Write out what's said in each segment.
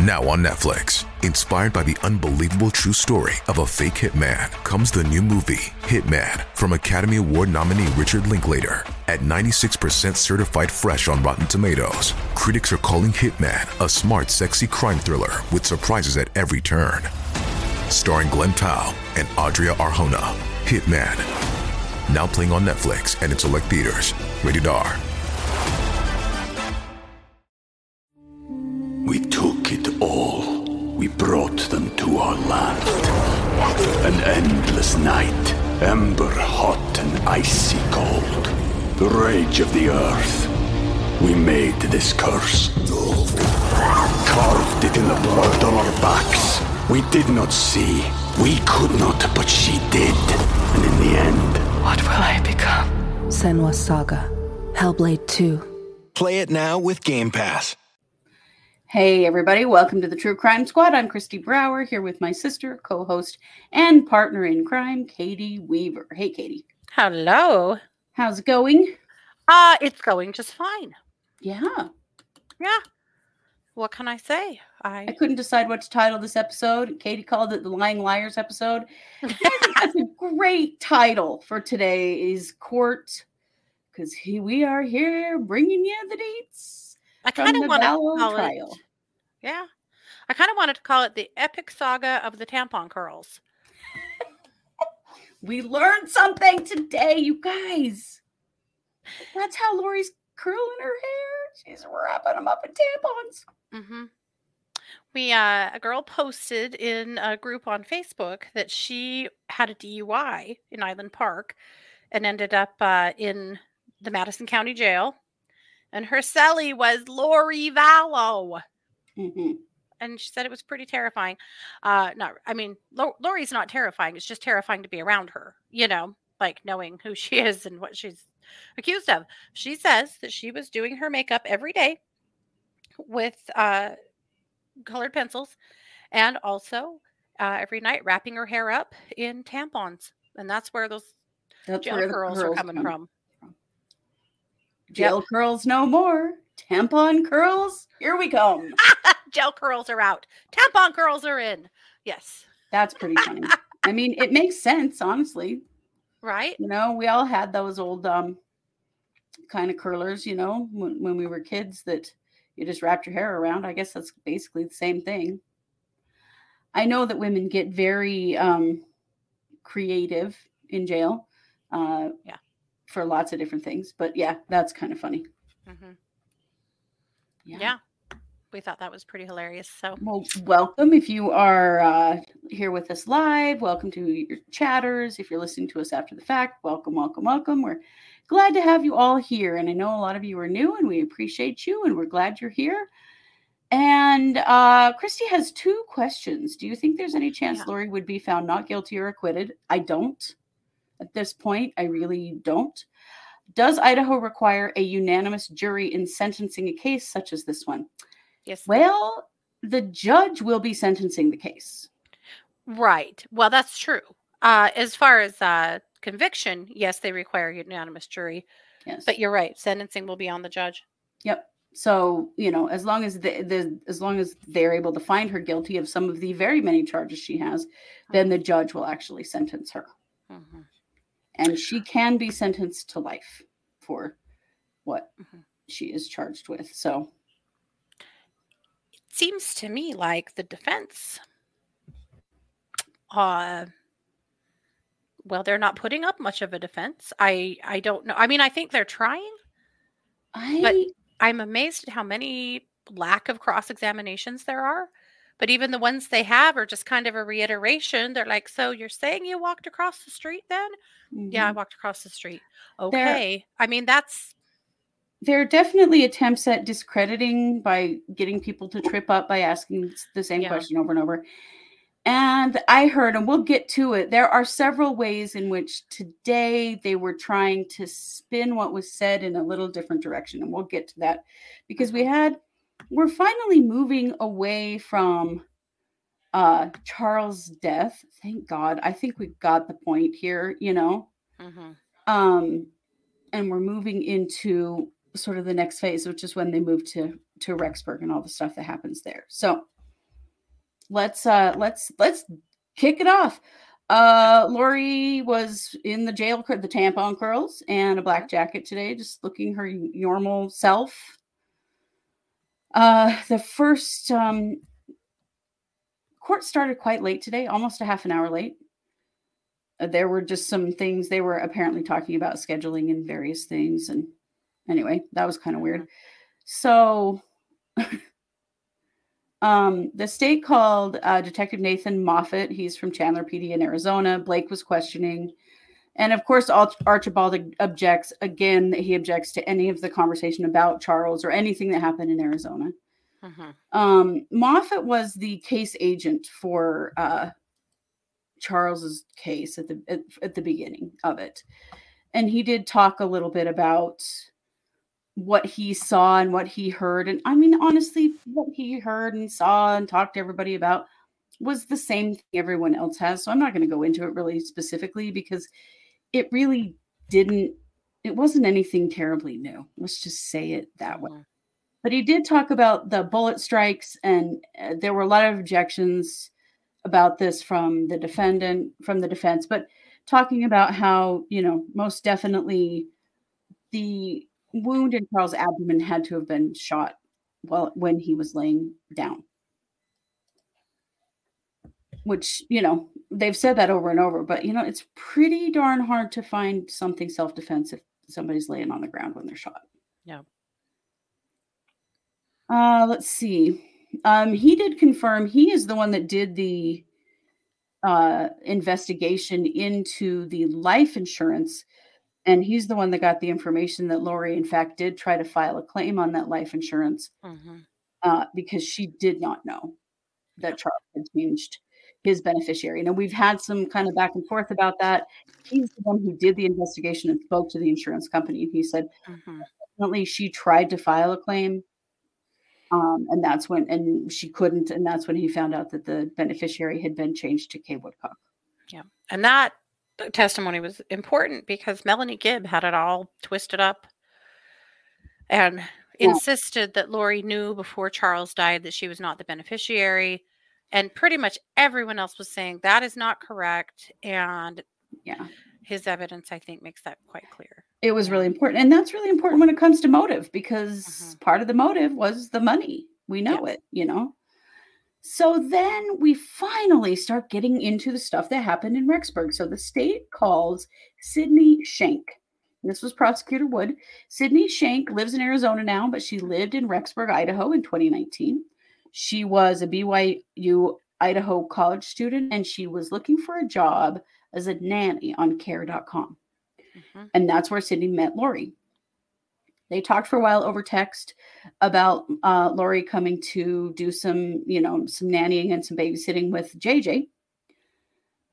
Now on Netflix, inspired by the unbelievable true story of a fake hitman, comes the new movie, Hitman, from Academy Award nominee Richard Linklater. At 96% certified fresh on Rotten Tomatoes, critics are calling Hitman a smart, sexy crime thriller with surprises at every turn. Starring Glen Powell and Adria Arjona, Hitman. Now playing on Netflix and in select theaters. Rated R. We took it all. We brought them to our land. An endless night, ember hot and icy cold. The rage of the earth. We made this curse. Carved it in the blood on our backs. We did not see. We could not, but she did. And in the end, What will I become? Senua Saga. Hellblade 2. Play it now with Game Pass. Hey, everybody, welcome to the True Crime Squad. I'm Kristi Brower here with my sister, co host, and partner in crime, Katie Weaver. Hey, Katie. Hello. How's it going? Uh, it's going just fine. Yeah. Yeah. What can I say? I I couldn't decide what to title this episode. Katie called it the Lying Liars episode. That's a great title for today's court because we are here bringing you the deets I kind of want to call trial. it. Yeah. I kind of wanted to call it the epic saga of the tampon curls. We learned something today, you guys. That's how Lori's curling her hair. She's wrapping them up in tampons. Mm-hmm. We uh, a girl posted in a group on Facebook that she had a DUI in Island Park and ended up uh, in the Madison County Jail, and her cellie was Lori Vallow. Mhm. And she said it was pretty terrifying. Uh, not, I mean, Lo- Lori's not terrifying. It's just terrifying to be around her. You know, like knowing who she is and what she's accused of. She says that she was doing her makeup every day with uh, colored pencils, and also uh, every night wrapping her hair up in tampons, and that's where those That's jail where the curls are coming come from. Jail curls no more. Tampon curls, here we come. Gel curls are out. Tampon curls are in. Yes, That's pretty funny. I mean, it makes sense, honestly. right. You know, we all had those old um kind of curlers, you know, when, when we were kids that you just wrapped your hair around. I guess that's basically the same thing. I know that women get very um creative in jail. Uh Yeah. For lots of different things. But yeah, that's kind of funny. hmm yeah. We thought that was pretty hilarious so Well, welcome if you are uh, here with us live. Welcome to your chatters. If you're listening to us after the fact, welcome, welcome, welcome. We're glad to have you all here. And I know a lot of you are new and we appreciate you and we're glad you're here. And uh, Christy has two questions. Do you think there's any chance Yeah. Lori would be found not guilty or acquitted? I don't. At this point, I really don't. Does Idaho require a unanimous jury in sentencing a case such as this one? Yes Well, the judge will be sentencing the case. right well that's true uh as far as uh conviction yes they require unanimous jury Yes. but you're right sentencing will be on the judge yep. So, you know, as long as the, the as long as they're able to find her guilty of some of the very many charges she has, then the judge will actually sentence her. Mhm. And she can be sentenced to life for what Mhm. she is charged with. So, seems to me like the defense uh well they're not putting up much of a defense. I i don't know. I mean i think they're trying I but i'm amazed at how many lack of cross examinations there are. But even the ones they have are just kind of a reiteration. They're like so you're saying you walked across the street then? Yeah i Mhm. walked across the street. Okay. I mean that's there are definitely attempts at discrediting by getting people to trip up by asking the same Yeah. question over and over. And I heard, and we'll get to it, there are several ways in which today they were trying to spin what was said in a little different direction. And we'll get to that because we had, we're finally moving away from uh Charles' death. Thank God. I think we got the point here, you know. Mhm. Um, and we're moving into sort of the next phase, which is when they move to to Rexburg and all the stuff that happens there. So let's uh let's let's kick it off. Uh Lori was in the jail the tampon curls and a black jacket today, just looking her normal self. Uh the first um court started quite late today, almost a half an hour late. Uh, there were just some things they were apparently talking about scheduling and various things and anyway, that was kind of weird. So um the state called uh, detective nathan moffat he's from chandler pd in arizona blake was questioning and of course archibald objects again he objects to any of the conversation about charles or anything that happened in arizona Mhm. um moffat was the case agent for uh charles's case at the at, at the beginning of it and he did talk a little bit about what he saw and what he heard and i mean honestly what he heard and saw and talked to everybody about was the same thing everyone else has so i'm not going to go into it really specifically because it really didn't it wasn't anything terribly new let's just say it that way Mhm. but he did talk about the bullet strikes and uh, there were a lot of objections about this from the defendant from the defense but talking about how you know most definitely the wound in charles abdomen had to have been shot well when he was laying down which you know they've said that over and over but you know it's pretty darn hard to find something self-defense if somebody's laying on the ground when they're shot Yeah. uh, let's see. Um, he did confirm he is the one that did the uh, investigation into the life insurance, and he's the one that got the information that Lori, in fact, did try to file a claim on that life insurance Mhm. uh, because she did not know that Charles had changed his beneficiary. Now we've had some kind of back and forth about that. He's the one who did the investigation and spoke to the insurance company, he said Mhm. definitely she tried to file a claim um, and that's when and she couldn't and that's when he found out that the beneficiary had been changed to kay woodcock Yeah. And that testimony was important because Melanie Gibb had it all twisted up and Yeah. insisted that Lori knew before Charles died that she was not the beneficiary. And pretty much everyone else was saying that is not correct. And yeah his evidence, I think, makes that quite clear. it was really important and that's really important when it comes to motive because Mhm. part of the motive was the money we know it you know so then we finally start getting into the stuff that happened in rexburg. So the state calls sydney shank this was prosecutor wood. Sydney shank lives in arizona now but she lived in rexburg idaho in 2019 she was a byu idaho college student and she was looking for a job as a nanny on care.com Mhm. and that's where Sydney met Lori. They talked for a while over text about uh, Lori coming to do some, you know, some nannying and some babysitting with JJ.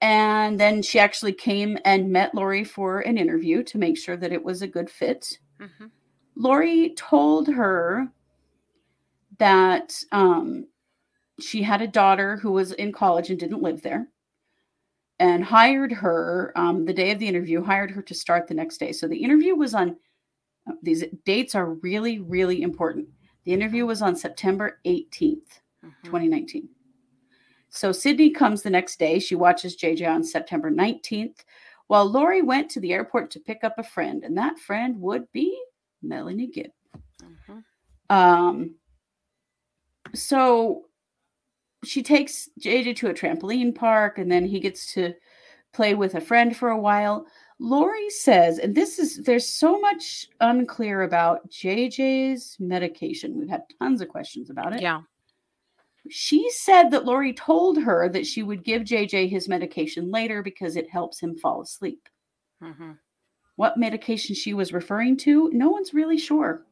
And then she actually came and met Lori for an interview to make sure that it was a good fit. Mhm. Lori told her that um, she had a daughter who was in college and didn't live there and hired her um, the day of the interview, hired her to start the next day. So the interview was on, these dates are really, really important. The interview was on September 18th, Mhm. 2019. So Sydney comes the next day. She watches JJ on September 19th, while Lori went to the airport to pick up a friend, and that friend would be Melanie Gibb. Mhm. Um, so she takes JJ to a trampoline park and then he gets to play with a friend for a while. Lori says, and this is there's so much unclear about JJ's medication. We've had tons of questions about it. Yeah. She said that Lori told her that she would give JJ his medication later because it helps him fall asleep. Mhm. What medication she was referring to, no one's really sure.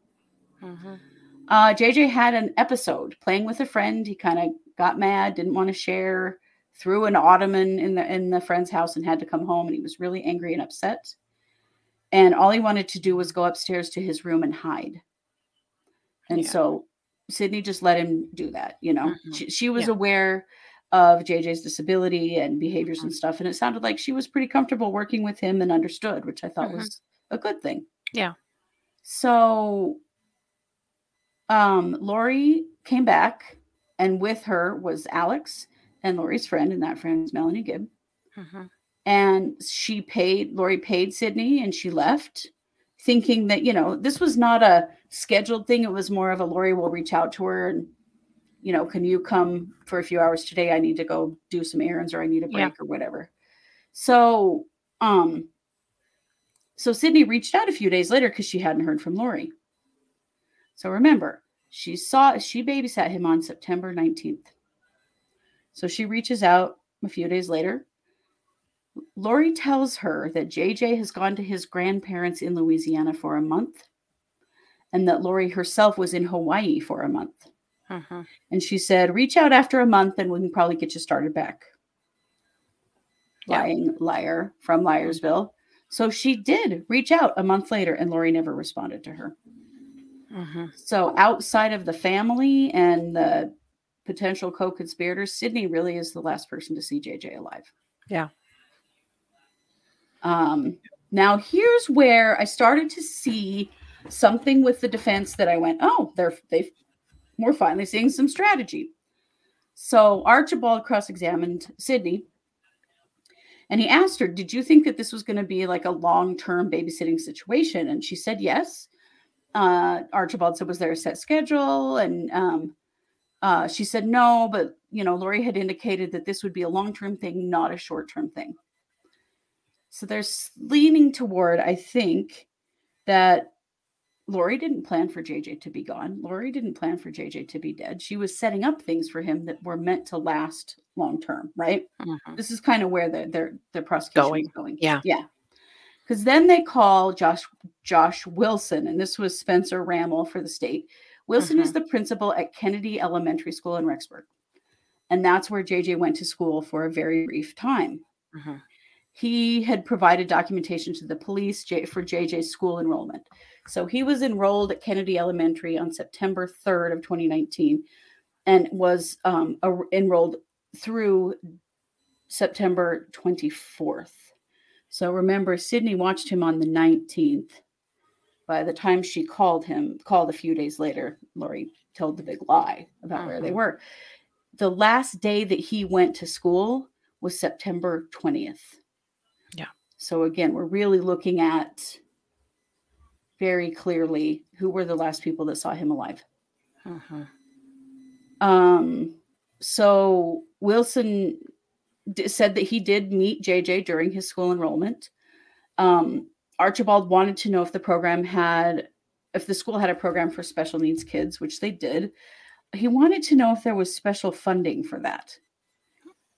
Mhm. Uh, JJ had an episode playing with a friend. He kind of got mad, didn't want to share threw an ottoman in the in the friend's house and had to come home and he was really angry and upset and all he wanted to do was go upstairs to his room and hide and Yeah. so sydney just let him do that you know Mhm. she, she was Yeah. aware of jj's disability and behaviors Mm-hmm. and stuff and it sounded like she was pretty comfortable working with him and understood which i thought Mhm. was a good thing Yeah. so um lori came back and with her was alex and lori's friend and that friend is melanie gibb. Mhm. and she paid lori paid sydney and she left thinking that you know this was not a scheduled thing. It was more of a lori will reach out to her and you know can you come for a few hours today? I need to go do some errands or i need a break Yeah. or whatever. So um so sydney reached out a few days later because she hadn't heard from lori. So remember she saw she babysat him on september 19th so she reaches out a few days later Lori tells her that JJ has gone to his grandparents in Louisiana for a month and that Lori herself was in Hawaii for a month. Mhm. And she said, reach out after a month and we can probably get you started back. Yeah. Lying liar from Liarsville. So she did reach out a month later and Lori never responded to her. Mhm. So outside of the family and the potential co-conspirators, Sydney really is the last person to see JJ alive. Yeah. Um, now here's where I started to see something with the defense that I went, oh, they're they we're finally seeing some strategy. So Archibald cross-examined Sydney and he asked her, Did you think that this was going to be like a long-term babysitting situation? And she said yes. Uh, Archibald said, Was there a set schedule? And um, uh, she said no, but you know, Lori had indicated that this would be a long-term thing, not a short-term thing. So there's leaning toward, I think, that Lori didn't plan for JJ to be gone. Lori didn't plan for JJ to be dead. She was setting up things for him that were meant to last long term, right? Mhm. This is kind of where the their the prosecution Going. is going. Yeah. Yeah. Because then they call Josh Josh Wilson, and this was Spencer Rammel for the state. Wilson is the principal at Kennedy Elementary School in Rexburg. And that's where JJ went to school for a very brief time. Mhm. He had provided documentation to the police for JJ's school enrollment. So he was enrolled at Kennedy Elementary on September 3rd of 2019 and was um, enrolled through September 24th. So remember, Sydney watched him on the 19th. By the time she called him, called a few days later, Lori told the big lie about where they Mhm. were. The last day that he went to school was September 20th. Yeah. So again, we're really looking at very clearly who were the last people that saw him alive. Mhm. Um, so Wilson d- said that he did meet JJ during his school enrollment. Um, Archibald wanted to know if the program had, if the school had a program for special needs kids, which they did. He wanted to know if there was special funding for that.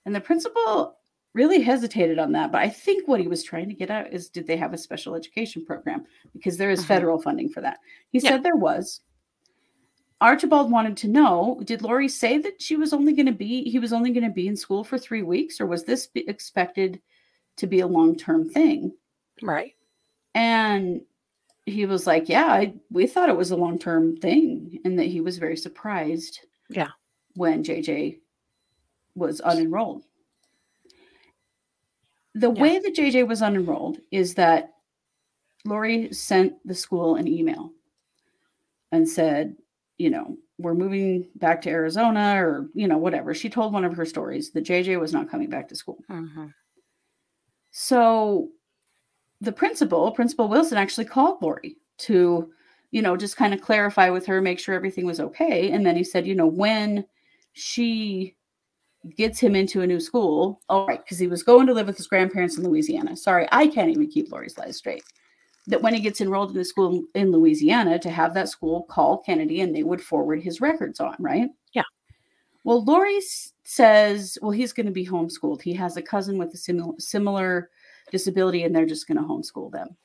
And the principal really hesitated on that, but I think what he was trying to get at is did they have a special education program? Because there is Mhm. federal funding for that. He Yeah. said there was. Archibald wanted to know did Lori say that she was only going to be he was only going to be in school for 3 weeks or was this expected to be a long-term thing? Right. And he was like, "Yeah, I, we thought it was a long-term thing," and that he was very surprised. Yeah. When JJ was unenrolled. The Yeah. way that JJ was unenrolled is that Lori sent the school an email and said, you know, we're moving back to Arizona or, you know, whatever. She told one of her stories that JJ was not coming back to school. Mhm. So the principal, Principal Wilson, actually called Lori to, you know, just kind of clarify with her, make sure everything was okay. And then he said, you know, when she gets him into a new school, all right, because he was going to live with his grandparents in Louisiana. Sorry, I can't even keep Lori's lies straight. That when he gets enrolled in the school in Louisiana, to have that school call Kennedy and they would forward his records on, right? Yeah. Well, Lori says, well, he's going to be homeschooled. He has a cousin with a similar similar disability, and they're just going to homeschool them.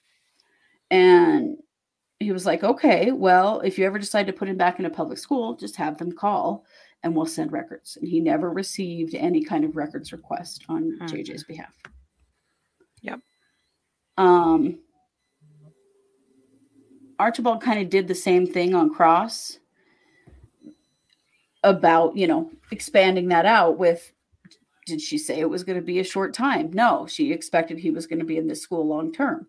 And he was like, okay, well, if you ever decide to put him back in a public school, just have them call and we'll send records. And he never received any kind of records request on Mhm. JJ's behalf. Yep. Um, Archibald kind of did the same thing on Cross about, you know, expanding that out with did she say it was going to be a short time? No, she expected he was going to be in this school long term.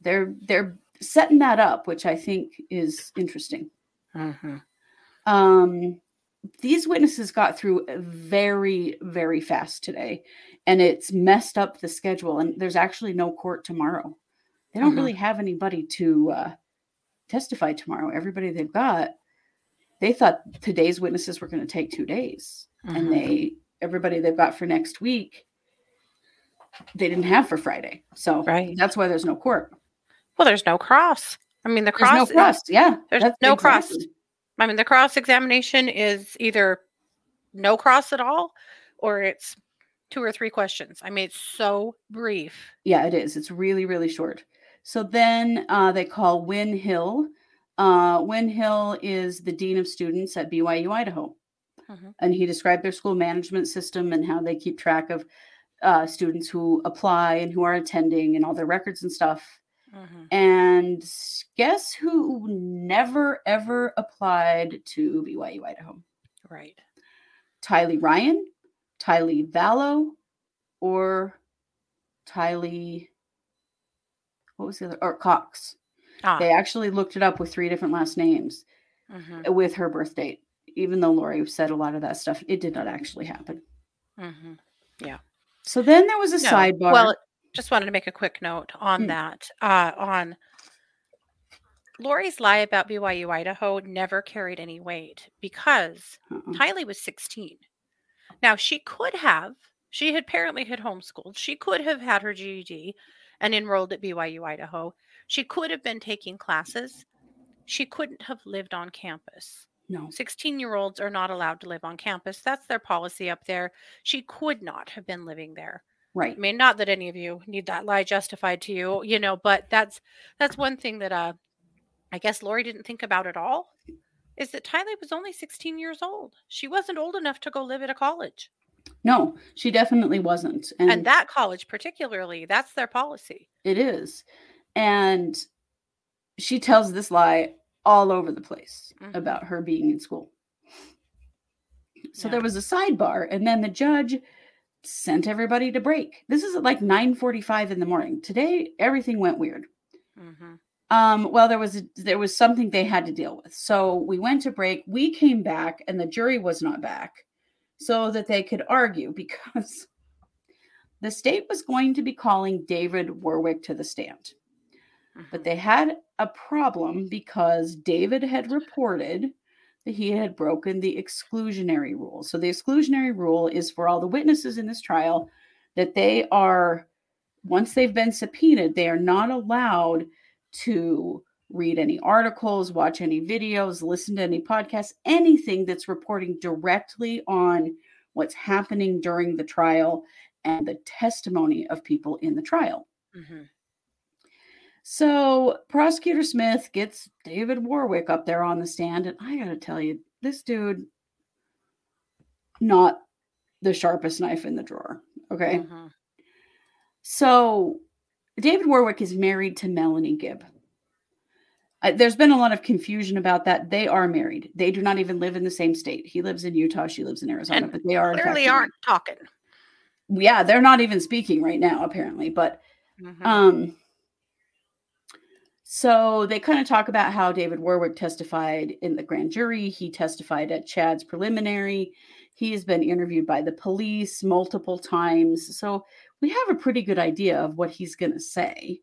They're they're setting that up, which I think is interesting. Mhm. Um, these witnesses got through very, very fast today, and it's messed up the schedule. And there's actually no court tomorrow. They don't really have anybody to uh, testify tomorrow. Everybody they've got, they thought today's witnesses were going to take two days, and Mhm. they everybody they've got for next week, they didn't have for Friday. So Right. that's why there's no court. Well, there's no cross. I mean, the There's cross. no cross. Yeah, There's no cross. I mean, the cross examination is either no cross at all, or it's two or three questions. I mean, it's so brief. Yeah, it is. It's really, really short. So then uh, they call Win Hill. Uh, Win Hill is the dean of students at BYU Idaho, Mhm. and he described their school management system and how they keep track of uh, students who apply and who are attending and all their records and stuff. Mhm. And guess who never ever applied to BYU Idaho? Right. Tylee Ryan, Tylee Vallow, or Tylee, what was the other? Or Cox. Ah. They actually looked it up with three different last names mhm, with her birth date. Even though Lori said a lot of that stuff, it did not actually happen. mhm. Yeah. So then there was a No. sidebar. Well, just wanted to make a quick note on Hmm. that. Uh, on Lori's lie about BYU Idaho never carried any weight because Uh-uh. Tylee was 16. Now she could have, she had apparently had homeschooled. She could have had her GED and enrolled at BYU Idaho. She could have been taking classes. She couldn't have lived on campus. No, 16 year olds are not allowed to live on campus. That's their policy up there. She could not have been living there. right. I mean, not that any of you need that lie justified to you, you know, but that's that's one thing that uh I guess Lori didn't think about at all. Is that Tylee was only 16 years old. She wasn't old enough to go live at a college. No, she definitely wasn't. And, that college particularly, that's their policy. It is. And she tells this lie all over the place Mhm. about her being in school. So Yeah. there was a sidebar, and then the judge sent everybody to break. This is at like 9:45 in the morning. Today, everything went weird. hmm Um, well, there was a, there was something they had to deal with. So we went to break. We came back, and the jury was not back, so that they could argue because the state was going to be calling David Warwick to the stand, but they had a problem because David had reported that he had broken the exclusionary rule. So the exclusionary rule is for all the witnesses in this trial that they are once they've been subpoenaed, they are not allowed to read any articles, watch any videos, listen to any podcasts, anything that's reporting directly on what's happening during the trial and the testimony of people in the trial. hmm So prosecutor Smith gets David Warwick up there on the stand, and I gotta tell you, this dude, not the sharpest knife in the drawer. Okay. hmm So David Warwick is married to Melanie Gibb. Uh, there's been a lot of confusion about that. They are married. They do not even live in the same state. He lives in Utah. She lives in Arizona, And but they are Clearly married. aren't talking. Yeah, they're not even speaking right now, apparently. But Mhm. um, so they kind of talk about how David Warwick testified in the grand jury. He testified at Chad's preliminary. He has been interviewed by the police multiple times. So we have a pretty good idea of what he's going to say.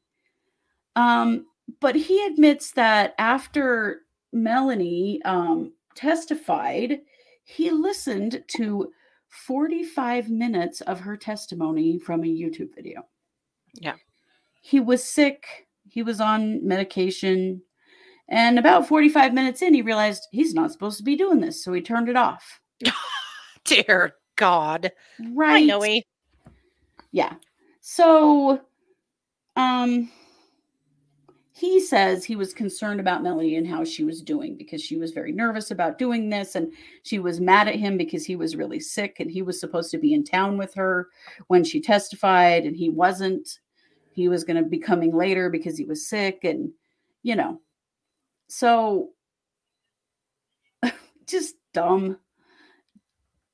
Um, but he admits that after Melanie um, testified, he listened to 45 minutes of her testimony from a YouTube video. Yeah. He was sick, he was on medication, and about 45 minutes in, he realized he's not supposed to be doing this. So he turned it off. Dear God. Right. I know he. Yeah. So um he says he was concerned about Melanie and how she was doing because she was very nervous about doing this and she was mad at him because he was really sick and he was supposed to be in town with her when she testified and he wasn't. He was going to be coming later because he was sick and you know. So just dumb.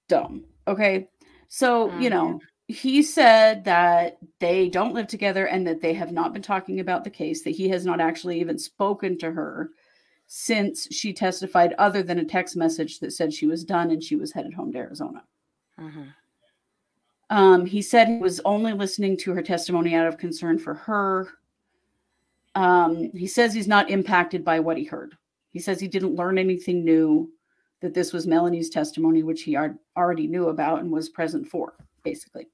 Dumb. Okay. So, you know, he said that they don't live together and that they have not been talking about the case, that he has not actually even spoken to her since she testified, other than a text message that said she was done and she was headed home to Arizona. Mhm. Um, he said he was only listening to her testimony out of concern for her. Um, he says he's not impacted by what he heard. He says he didn't learn anything new, that this was Melanie's testimony, which he ar- already knew about and was present for, basically.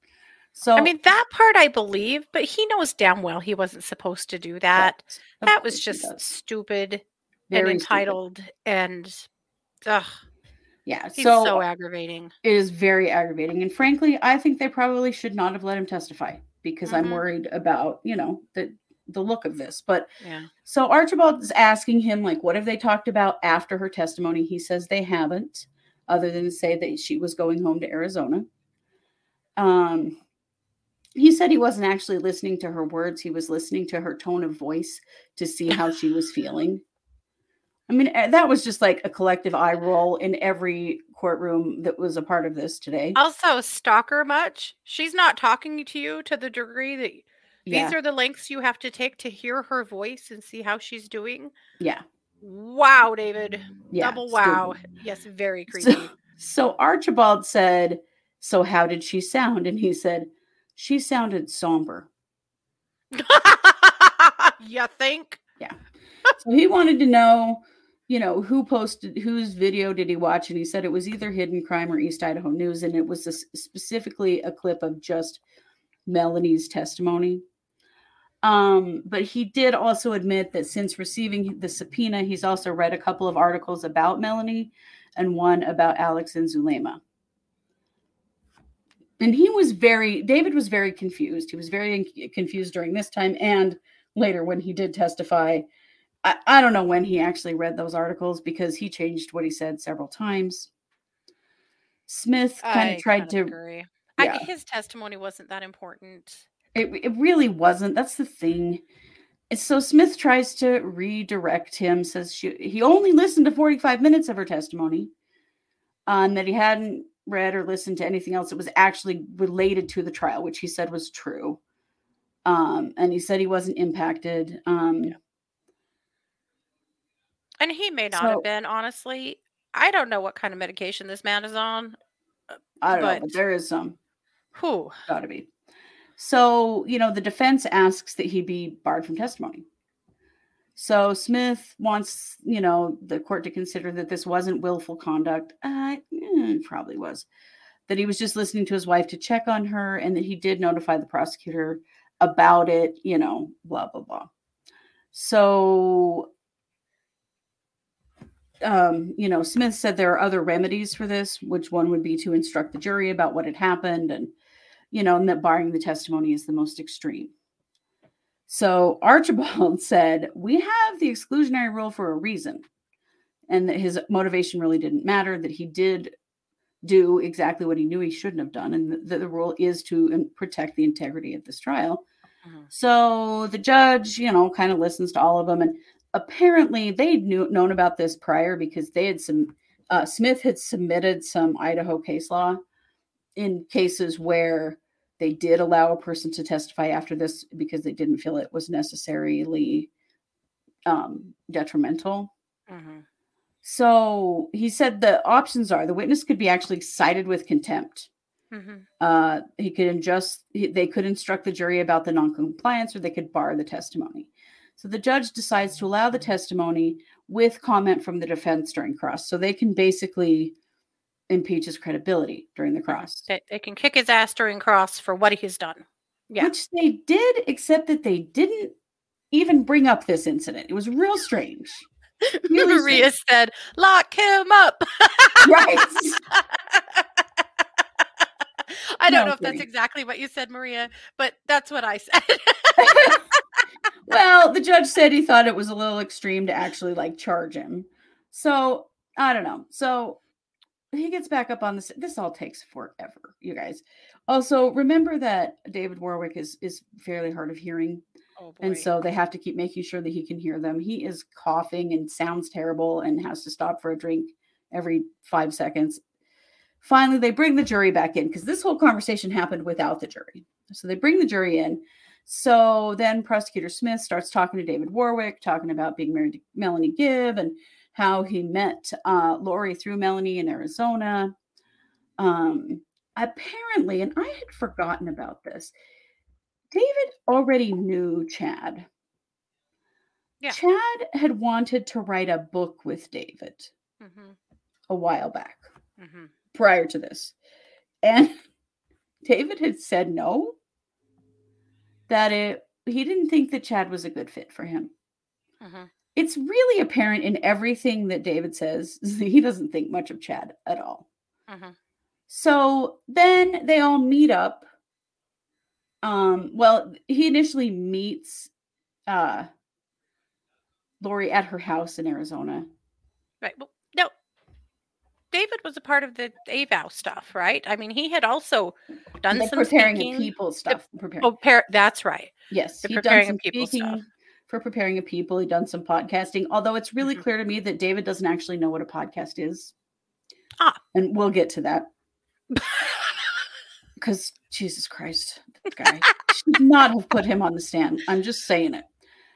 So, I mean, that part I believe, but he knows damn well he wasn't supposed to do that. That was just stupid and Very stupid. entitled and ugh, Yeah, he's so, so, aggravating. it is very aggravating. And frankly, I think they probably should not have let him testify because I'm Mhm. worried about, you know, the the look of this. But Yeah. So Archibald is asking him, like, what have they talked about after her testimony? He says they haven't, other than to say that she was going home to Arizona. Um, he said he wasn't actually listening to her words, he was listening to her tone of voice to see how she was feeling. I mean, eh, that was just like a collective eye roll in every courtroom that was a part of this today. Also, stalker much? She's not talking to you to the degree that yeah, these are the lengths you have to take to hear her voice and see how she's doing. yeah, Wow, David. yeah. Double stupid. wow. Yes, very So- creepy. So Archibald said, So how did she sound? And he said, She sounded somber. you think? Yeah. so he wanted to know, you know, who posted, whose video did he watch? And he said it was either Hidden Crime or East Idaho News. And it was a specifically a clip of just Melanie's testimony. Um, but he did also admit that since receiving the subpoena, he's also read a couple of articles about Melanie and one about Alex and Zulema. And he was very, David was very confused. He was very confused during this time and later when he did testify. I, I don't know when he actually read those articles because he changed what he said several times. Smith kind of tried to, agree. I, his testimony wasn't that important. it, it really wasn't. That's the thing. So Smith tries to redirect him, says she, he only listened to 45 minutes of her testimony, um, that he hadn't read or listened to anything else that was actually related to the trial, which he said was true. Um, and he said he wasn't impacted. Um, And he may not So- have been, honestly. I don't know what kind of medication this man is on. I don't know, But- but there is some. Who? Got to be. So, you know, the defense asks that he be barred from testimony. So Smith wants, you know, the court to consider that this wasn't willful conduct. Uh, eh, it probably was. That he was just listening to his wife to check on her and that he did notify the prosecutor about it, you know, blah, blah, blah. So, um, you know, Smith said there are other remedies for this, which one would be to instruct the jury about what had happened and you know, and that barring the testimony is the most extreme. So Archibald said, We have the exclusionary rule for a reason, and that his motivation really didn't matter, that he did do exactly what he knew he shouldn't have done, and that the rule is to protect the integrity of this trial. Mhm. So the judge, you know, kind of listens to all of them, and apparently they knew known about this prior because they had some. Uh, Smith had submitted some Idaho case law in cases where they did allow a person to testify after this because they didn't feel it was necessarily um, detrimental. Mhm. So he said the options are the witness could be actually cited with contempt. Mhm. Uh, he could just they could instruct the jury about the noncompliance, or they could bar the testimony. So the judge decides to allow the testimony with comment from the defense during cross, so they can basically impeach his credibility during the cross. They, they can kick his ass during cross for what he's done. Yeah. Which they did, except that they didn't even bring up this incident. It was real strange. Really Maria strange. said, "Lock him up." Right. I don't No, know if that's exactly what you said, Maria, but that's what I said. well, the judge said he thought it was a little extreme to actually like charge him. So I don't know. So he gets back up on this. This all takes forever, you guys. Also, remember that David Warwick is is fairly hard of hearing. Oh, And so they have to keep making sure that he can hear them. He is coughing and sounds terrible and has to stop for a drink every five seconds. Finally, they bring the jury back in because this whole conversation happened without the jury. So they bring the jury in. So then Prosecutor Smith starts talking to David Warwick, talking about being married to Melanie Gibb and how he met uh, Lori through Melanie in Arizona. Um, apparently, and I had forgotten about this, David already knew Chad. Yeah. Chad had wanted to write a book with David Mhm, a while back mhm. prior to this. And David had said no, that it he didn't think that Chad was a good fit for him. Mhm. It's really apparent in everything that David says. He doesn't think much of Chad at all. Mhm. So then they all meet up. Um, well, he initially meets uh Lori at her house in Arizona. Right. Well. David was a part of the AVOW stuff, right? I mean, he had also done The some preparing speaking. people stuff. Preparing. Oh, par- that's right. Yes, The done preparing of people stuff. for preparing a people. He'd done some podcasting. Although it's really Mhm. clear to me that David doesn't actually know what a podcast is. Ah. and we'll get to that because Jesus Christ, this guy should not have put him on the stand. I'm just saying it.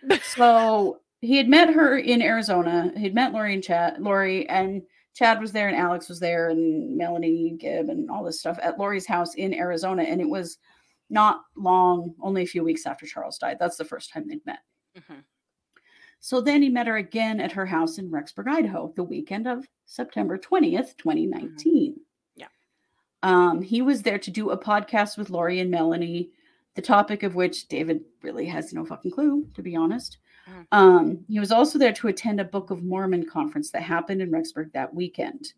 So he had met her in Arizona. He'd met Lori and Chad, Lori and Chad was there, and Alex was there, and Melanie Gibb, and all this stuff at Lori's house in Arizona. And it was not long, only a few weeks after Charles died. That's the first time they'd met. Mhm. So then he met her again at her house in Rexburg, Idaho, the weekend of September 20th, 2019. Yeah. Um, he was there to do a podcast with Lori and Melanie, the topic of which David really has no fucking clue, to be honest. Mhm. Um, he was also there to attend a Book of Mormon conference that happened in Rexburg that weekend.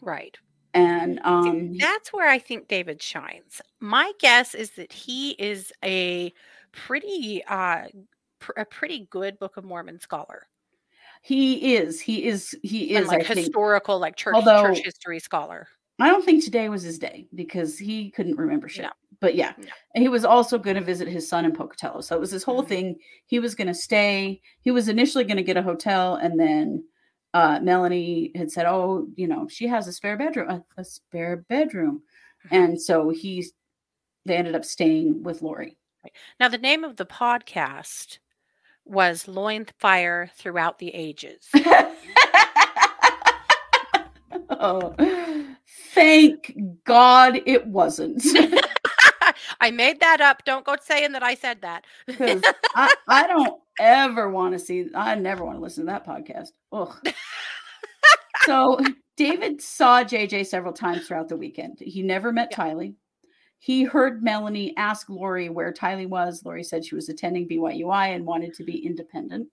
Right. And See, um, that's where I think David shines. My guess is that he is a pretty uh pr- a pretty good Book of Mormon scholar. he is, he is, he and is, like I think. historical like church Although- church history scholar. I don't think today was his day because he couldn't remember shit. No. But yeah, No. he was also going to visit his son in Pocatello. So it was this whole Mhm. thing. He was going to stay. He was initially going to get a hotel, and then uh, Melanie had said, "Oh, you know, she has a spare bedroom, a, a spare bedroom," Mhm. and so he's. They ended up staying with Lori. Now the name of the podcast was Loin Fire Throughout the Ages. oh, thank God it wasn't. I made that up. Don't go saying that I said that. because I, I don't ever want to see i never want to listen to that podcast Ugh. so david saw jj several times throughout the weekend he never met Yeah. tylee he heard melanie ask lori where tylee was lori said she was attending byui and wanted to be independent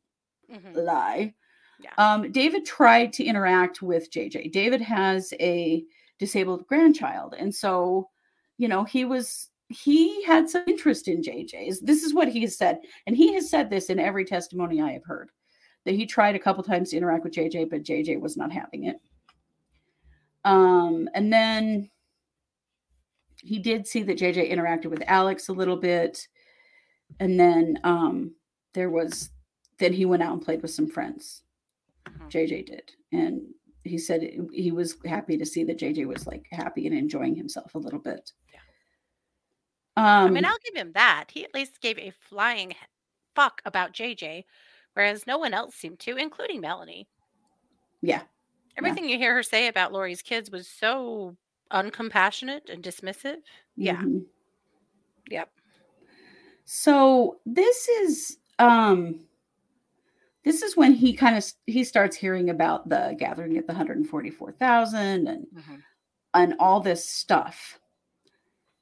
Mhm. lie Yeah. um, david tried to interact with jj david has a disabled grandchild. And so you know he was he had some interest in jj's this is what he has said and he has said this in every testimony i have heard that he tried a couple times to interact with jj but jj was not having it. Um and then he did see that jj interacted with alex a little bit and then um there was then he went out and played with some friends. Mhm. jj did and he said he was happy to see that jj was like happy and enjoying himself a little bit Yeah. um I mean, I'll give him that. He at least gave a flying fuck about JJ, whereas no one else seemed to, including Melanie. yeah Everything you hear her say about Lori's kids was so uncompassionate and dismissive. Yeah. mhm. Yep. so this is um this is when he kind of he starts hearing about the gathering at the 144000 and Mhm. and all this stuff.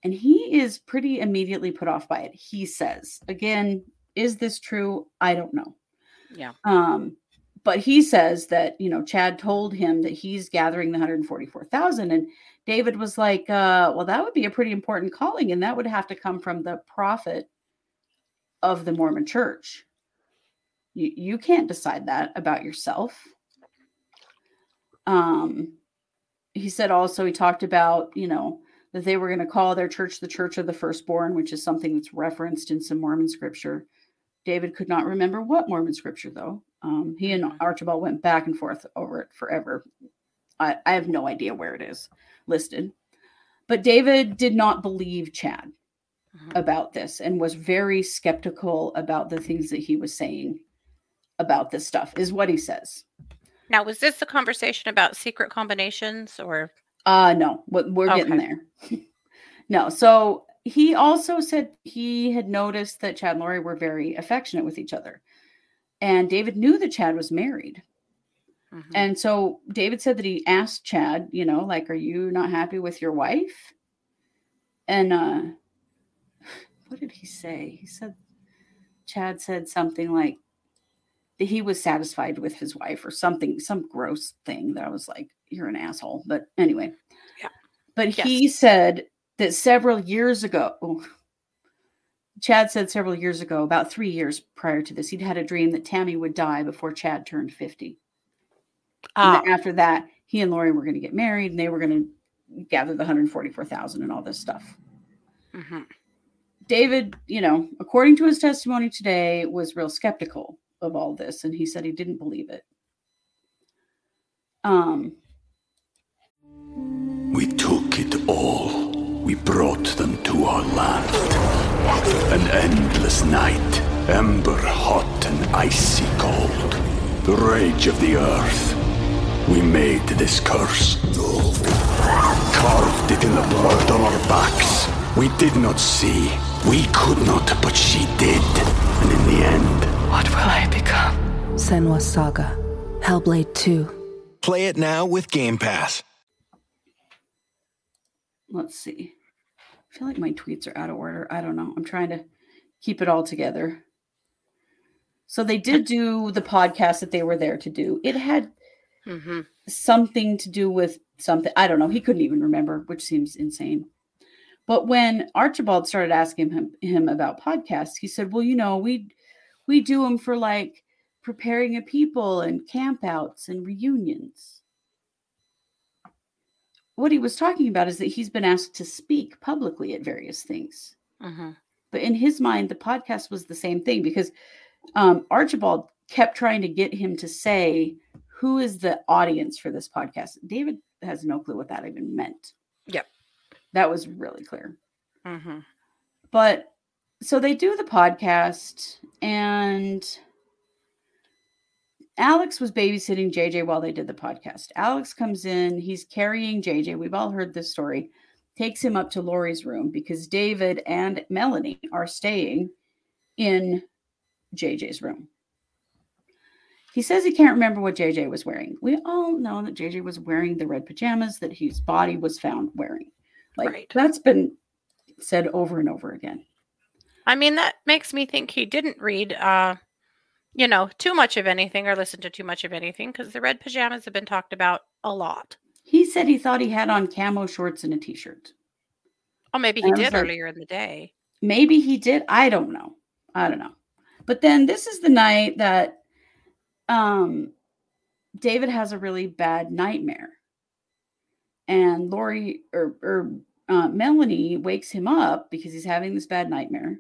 And he is pretty immediately put off by it. He says again is this true? I don't know. Yeah. um but he says that you know chad told him that he's gathering the 144000 and david was like uh well that would be a pretty important calling and that would have to come from the prophet of the mormon church You, you can't decide that about yourself. Um, he said also, he talked about, you know, that they were going to call their church the Church of the Firstborn, which is something that's referenced in some Mormon scripture. David could not remember what Mormon scripture, though. Um, he and Archibald went back and forth over it forever. I, I have no idea where it is listed. But David did not believe Chad Mhm. about this and was very skeptical about the things that he was saying about this stuff, is what he says. Now, was this a conversation about secret combinations or? Uh no, what we're getting there. no, so he also said he had noticed that Chad and Lori were very affectionate with each other. And David knew that Chad was married. Mhm. And so David said that he asked Chad, you know, like, are you not happy with your wife? And uh what did he say? He said Chad said something like he was satisfied with his wife or something, some gross thing that I was like, you're an asshole. But anyway. Yeah. But Yes. he said that several years ago, Chad said several years ago, about three years prior to this, he'd had a dream that Tammy would die before Chad turned 50. And Ah, after that, he and Lori were going to get married and they were going to gather the 144,000 and all this stuff. mhm. David, you know, according to his testimony today, was real skeptical of all this and he said he didn't believe it. Um, We took it all. We brought them to our land. An endless night, ember hot and icy cold. The rage of the earth. We made this curse. Carved it in the blood on our backs. We did not see. We could not, but she did. And in the end, What will I become? Senua Saga. Hellblade 2. Play it now with Game Pass. let's see. I feel like my tweets are out of order. I don't know. I'm trying to keep it all together. So they did do the podcast that they were there to do. It had Mhm. something to do with something. I don't know. He couldn't even remember, which seems insane. But when Archibald started asking him him about podcasts, he said, "Well, you know, we we do them for like preparing a people and campouts and reunions." What he was talking about is that he's been asked to speak publicly at various things. Mhm. But in his mind, the podcast was the same thing because um, Archibald kept trying to get him to say, Who is the audience for this podcast? David has no clue what that even meant. Yep. That was really clear. Mhm. But so they do the podcast, and Alex was babysitting JJ while they did the podcast. Alex comes in, he's carrying JJ. We've all heard this story. Takes him up to Lori's room because David and Melanie are staying in JJ's room. He says he can't remember what JJ was wearing. We all know that JJ was wearing the red pajamas that his body was found wearing. Like Right. that's been said over and over again. I mean, that makes me think he didn't read, uh, you know, too much of anything or listen to too much of anything because the red pajamas have been talked about a lot. He said he thought he had on camo shorts and a t-shirt. Oh, maybe he did like- earlier in the day. Maybe he did. I don't know. I don't know. But then this is the night that um David has a really bad nightmare. And Lori or or uh, Melanie wakes him up because he's having this bad nightmare.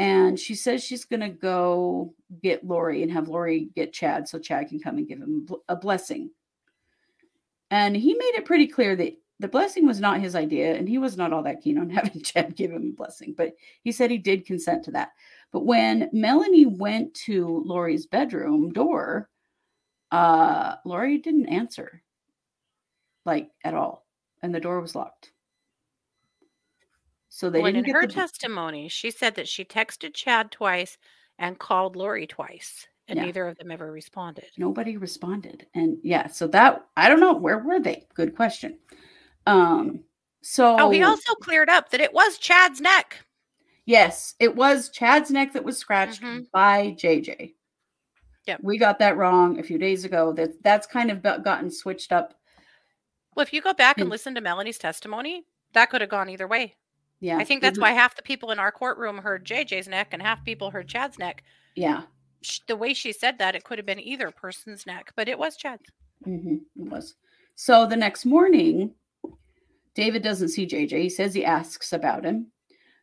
And she says she's going to go get Lori and have Lori get Chad so Chad can come and give him a blessing. And he made it pretty clear that the blessing was not his idea and he was not all that keen on having Chad give him a blessing, but he said he did consent to that. But when Melanie went to Lori's bedroom door, uh, Lori didn't answer like at all, and the door was locked. So they in didn't her get the, testimony, she said that she texted Chad twice and called Lori twice, and Yeah. neither of them ever responded. nobody responded and yeah so that i don't know where were they good question um so Oh, he also cleared up that it was Chad's neck. yes it was chad's neck that was scratched Mhm. by jj Yeah, we got that wrong a few days ago that that's kind of gotten switched up Well, if you go back and And- listen to Melanie's testimony, that could have gone either way. Yeah I think that's Mhm. why half the people in our courtroom heard JJ's neck and half people heard Chad's neck. yeah the way she said that, it could have been either person's neck, but it was Chad's. hmm it was. So the next morning, David doesn't see JJ. He says he asks about him.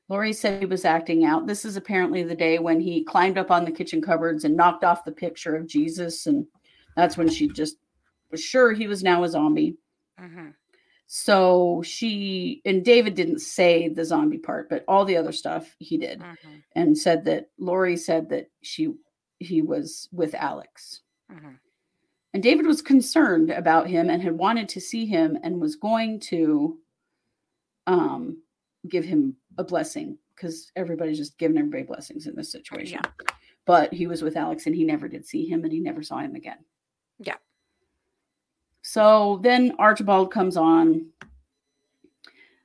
Lori said he was acting out. This is apparently the day when he climbed up on the kitchen cupboards and knocked off the picture of Jesus. And that's when she just was sure he was now a zombie. Mm-hmm. So she and David didn't say the zombie part, but all the other stuff he did Mm-hmm. and said that Lori said that she he was with Alex. Mm-hmm. And David was concerned about him and had wanted to see him and was going to um give him a blessing because everybody's just giving everybody blessings in this situation. Yeah. But he was with Alex and he never did see him and he never saw him again. Yeah. So then Archibald comes on.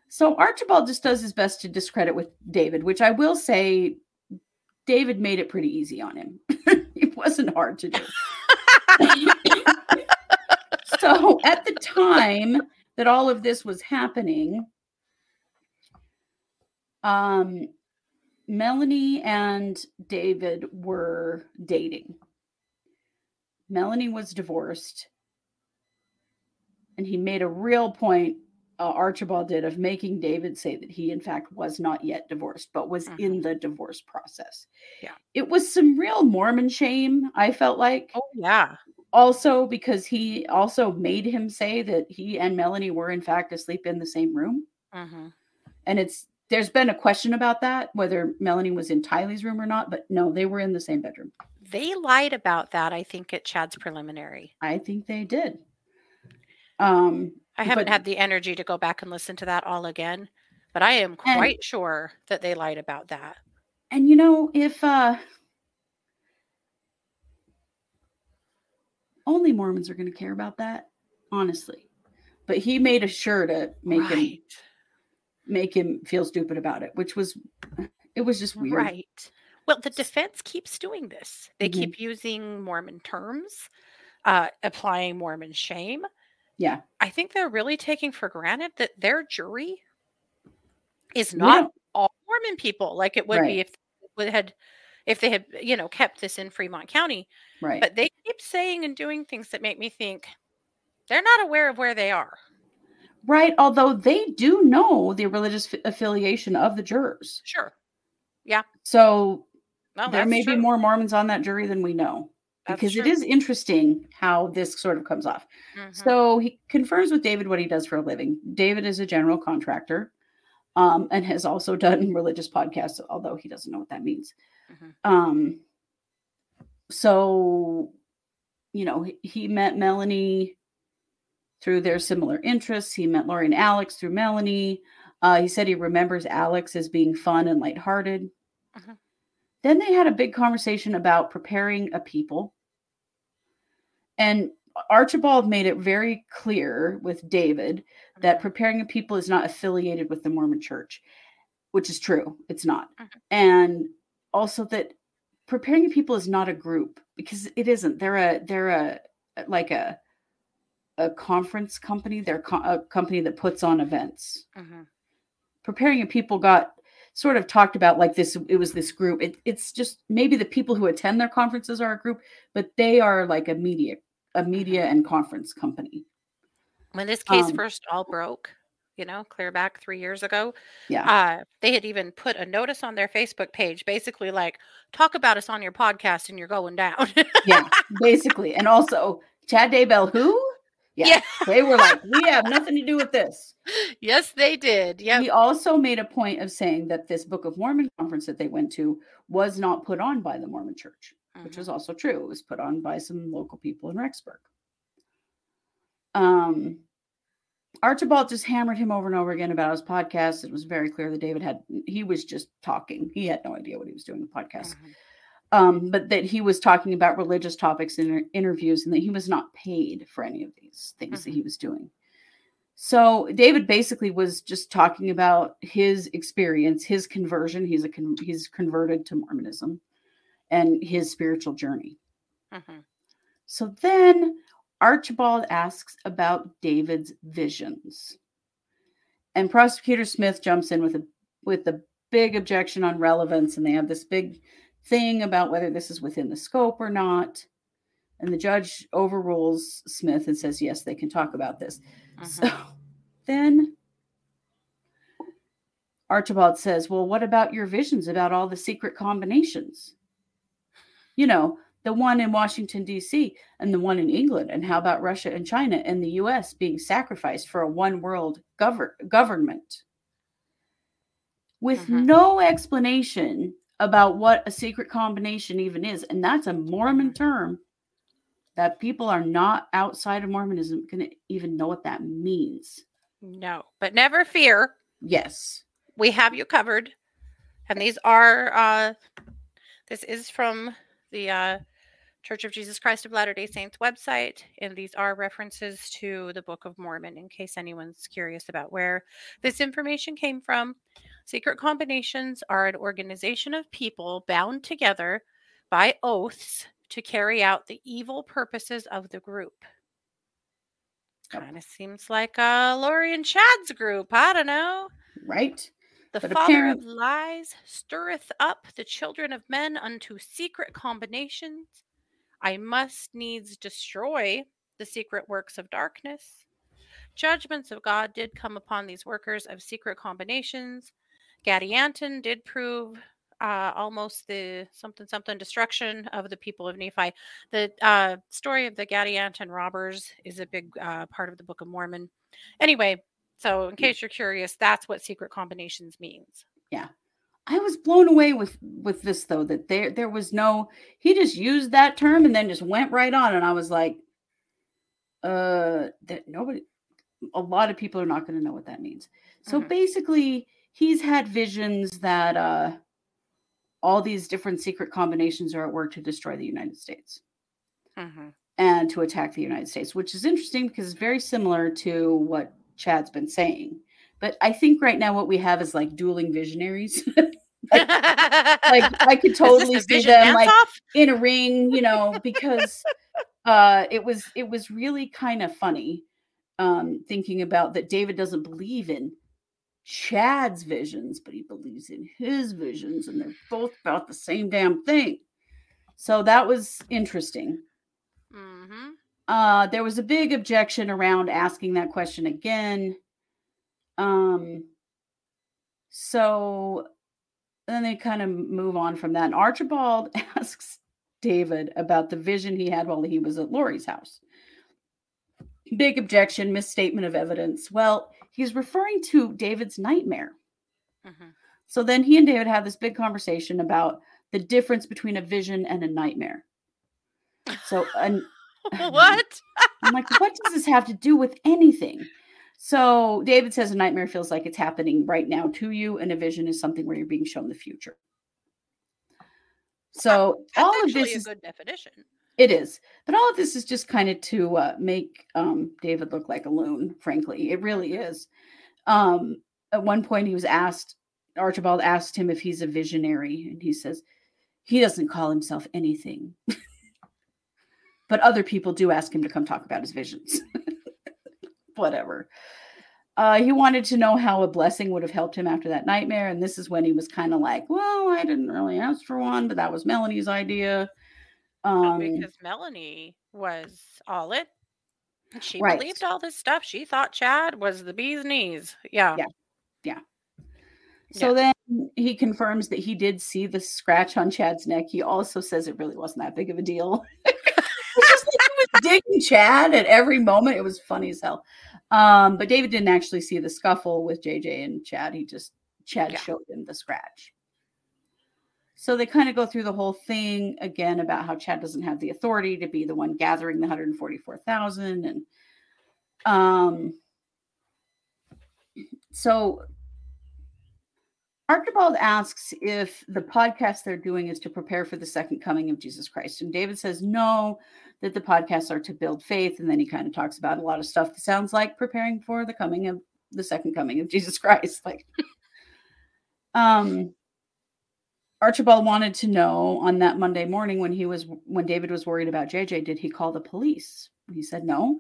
So Archibald just does his best to discredit with David, which I will say David made it pretty easy on him. it wasn't hard to do. so at the time that all of this was happening, um, Melanie and David were dating. Melanie was divorced, and he made a real point. Uh, Archibald did of making David say that he, in fact, was not yet divorced, but was in the divorce process. Yeah. it was some real Mormon shame. I felt like Oh yeah. also because he also made him say that he and Melanie were in fact asleep in the same room. Mm-hmm. And it's there's been a question about that whether Melanie was in Tylee's room or not, but no, they were in the same bedroom. They lied about that, I think, at Chad's preliminary. I think they did. Um I haven't But- had the energy to go back and listen to that all again, but I am And- quite sure that they lied about that. and you know if uh only Mormons are going to care about that, honestly. But he made a sure to make him make him feel stupid about it, which was it was just weird. Right. Well, the defense keeps doing this. They Mhm. keep using Mormon terms, uh, applying Mormon shame. Yeah. I think they're really taking for granted that their jury is not don't- all Mormon people, like it would Right. be if they had if they had you know kept this in Fremont County. Right. But they keep saying and doing things that make me think they're not aware of where they are. Right. Although they do know the religious f- affiliation of the jurors. Sure. Yeah. So Well, there may true. be more Mormons on that jury than we know. That's Because it true. is interesting how this sort of comes off. Mhm. So he confirms with David what he does for a living. David is a general contractor um, and has also done religious podcasts, although he doesn't know what that means. Mhm. Um, so, you know, he, he met Melanie through their similar interests. He met Lori and Alex through Melanie. Uh, he said he remembers Alex as being fun and lighthearted. Mhm. Then they had a big conversation about preparing a people. And Archibald made it very clear with David that preparing a people is not affiliated with the Mormon church, which is true. It's not. Mhm. And also that preparing a people is not a group because it isn't. They're a they're a like a a conference company. They're co- a company that puts on events. Mhm. Preparing a people got sort of talked about like this it was this group. It, it's just maybe the people who attend their conferences are a group but they are like a media a media and conference company. When this case Um, first all broke, you know, clear back three years ago, yeah. uh, they had even put a notice on their Facebook page, basically like, "Talk about us on your podcast, and you're going down." yeah basically and also chad daybell who yeah, Yeah. they were like we have nothing to do with this. Yes, they did. Yeah, he also made a point of saying that this book of mormon conference that they went to was not put on by the mormon church which was also true. It was put on by some local people in rexburg. Um archibald just hammered him over and over again about his podcast. It was very clear that david had he was just talking. He had no idea what he was doing in the podcast Mhm. Um, but that he was talking about religious topics in interviews and that he was not paid for any of these things that he was doing. So David basically was just talking about his experience, his conversion. He's a con- he's converted to Mormonism, and his spiritual journey. Mhm. So then Archibald asks about David's visions. And prosecutor Smith jumps in with a with a big objection on relevance and they have this big thing about whether this is within the scope or not. And the judge overrules Smith and says, yes, they can talk about this. So then Archibald says, well, what about your visions about all the secret combinations? You know, the one in Washington, D.C., and the one in England. And how about Russia and China and the U.S. being sacrificed for a one world govern- government? With Mhm. no explanation about what a secret combination even is. And that's a Mormon term that people are not outside of Mormonism going to even know what that means. No, but never fear. Yes. we have you covered and these are uh this is from the uh church of jesus christ of latter day saints website and these are references to the book of mormon in case anyone's curious about where this information came from secret combinations are an organization of people bound together by oaths to carry out the evil purposes of the group Yep. kind of seems like uh lori and chad's group i don't know Right? the But father apparent- of lies stirreth up the children of men unto secret combinations. I must needs destroy the secret works of darkness. Judgments of God did come upon these workers of secret combinations. Gadianton did prove uh, almost the something something destruction of the people of Nephi. The uh, story of the Gadianton robbers is a big uh, part of the Book of Mormon. Anyway, so in case you're curious, that's what secret combinations means. Yeah, I was blown away with with this though that there there was no he just used that term and then just went right on and I was like uh that nobody a lot of people are not going to know what that means. So Mhm. basically he's had visions that uh all these different secret combinations are at work to destroy the United States Mm-hmm. and to attack the United States, which is interesting because it's very similar to what Chad's been saying. But I think right now what we have is like dueling visionaries. like I could totally see them like in a ring, you know, because uh it was it was really kind of funny um thinking about that David doesn't believe in Chad's visions, but he believes in his visions and they're both about the same damn thing. So that was interesting. mm-hmm. Uh, there was a big objection around asking that question again. Um, so then they kind of move on from that. And Archibald asks David about the vision he had while he was at Lori's house. Big objection, misstatement of evidence. Well, he's referring to David's nightmare. Mm-hmm. So then he and David have this big conversation about the difference between a vision and a nightmare. So, an, what? I'm like, what does this have to do with anything? So David says a nightmare feels like it's happening right now to you, and a vision is something where you're being shown the future. So That's all of this a is good definition. It is, but all of this is just kind of to uh, make um, David look like a loon. Frankly, it really is. Um, at one point, he was asked. Archibald asked him if he's a visionary, and he says he doesn't call himself anything. but other people do ask him to come talk about his visions. Whatever. Uh, he wanted to know how a blessing would have helped him after that nightmare, and this is when he was kind of like, "Well, I didn't really ask for one, but that was Melanie's idea." Well, Um, because Melanie was all it. She Right. believed all this stuff. She thought Chad was the bee's knees. Yeah. Yeah. So then he confirms that he did see the scratch on Chad's neck. He also says it really wasn't that big of a deal. just like he was digging Chad at every moment. It was funny as hell. Um, but David didn't actually see the scuffle with JJ and Chad. He just Chad Yeah. showed him the scratch. So they kind of go through the whole thing again about how Chad doesn't have the authority to be the one gathering the 144,000 and um so Archibald asks if the podcast they're doing is to prepare for the second coming of Jesus Christ. And David says no, that the podcasts are to build faith. And then he kind of talks about a lot of stuff that sounds like preparing for the coming of the second coming of Jesus Christ. Like, um, Archibald wanted to know on that Monday morning when he was when David was worried about JJ, did he call the police? He said no.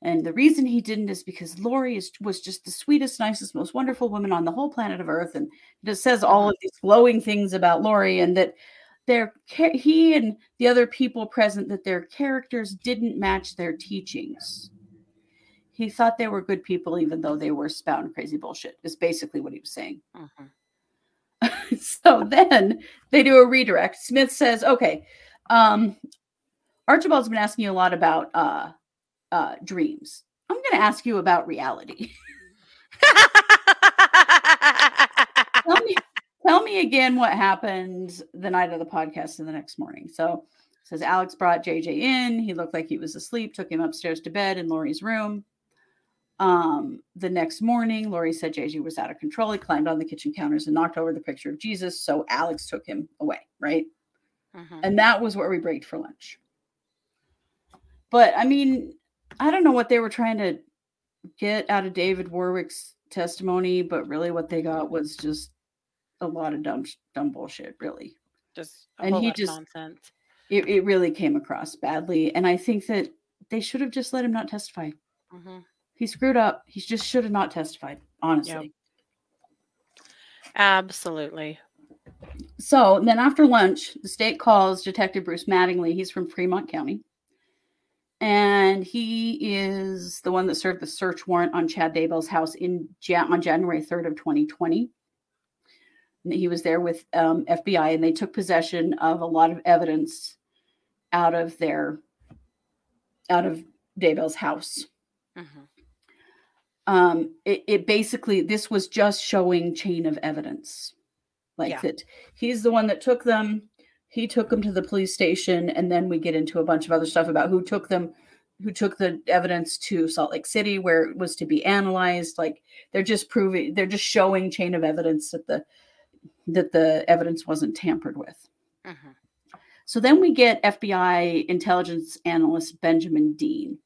And the reason he didn't is because Lori is, was just the sweetest, nicest, most wonderful woman on the whole planet of Earth, and it just says all of these glowing things about Lori, and that their he and the other people present that their characters didn't match their teachings. He thought they were good people, even though they were spouting crazy bullshit. Is basically what he was saying. Mhm. so then they do a redirect. Smith says, "Okay, um, Archibald's been asking you a lot about uh, uh, dreams. I'm going to ask you about reality. tell me, tell me again what happened the night of the podcast and the next morning." So says Alex brought JJ in. He looked like he was asleep. Took him upstairs to bed in Lori's room. Um, the next morning, Lori said JJ was out of control. He climbed on the kitchen counters and knocked over the picture of Jesus. So Alex took him away, right? Mhm. And that was where we breaked for lunch. But I mean, I don't know what they were trying to get out of David Warwick's testimony, but really what they got was just a lot of dumb, dumb bullshit, really. Just a And whole he lot of just- nonsense. It, it really came across badly. And I think that they should have just let him not testify. Mhm. He screwed up. He just should have not testified, honestly. Absolutely. So then after lunch, the state calls Detective Bruce Mattingly. He's from Fremont County. And he is the one that served the search warrant on Chad Daybell's house in on January 3rd of 2020. And he was there with um, FBI and they took possession of a lot of evidence out of their out of Daybell's house Mhm. Um it, it basically this was just showing chain of evidence like Yeah. that he's the one that took them he took them to the police station and then we get into a bunch of other stuff about who took them who took the evidence to salt lake city where it was to be analyzed like they're just proving they're just showing chain of evidence that the that the evidence wasn't tampered with Mhm. so then we get FBI intelligence analyst Benjamin Dean.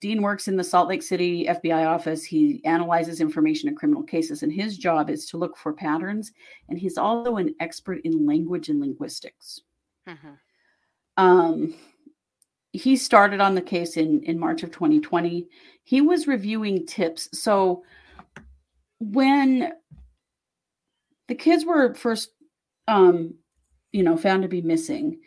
Dean works in the Salt Lake City FBI office. He analyzes information in criminal cases, and his job is to look for patterns. And he's also an expert in language and linguistics. Mhm. Um, he started on the case in, in March of 2020. He was reviewing tips. So when the kids were first, um, you know, found to be missing,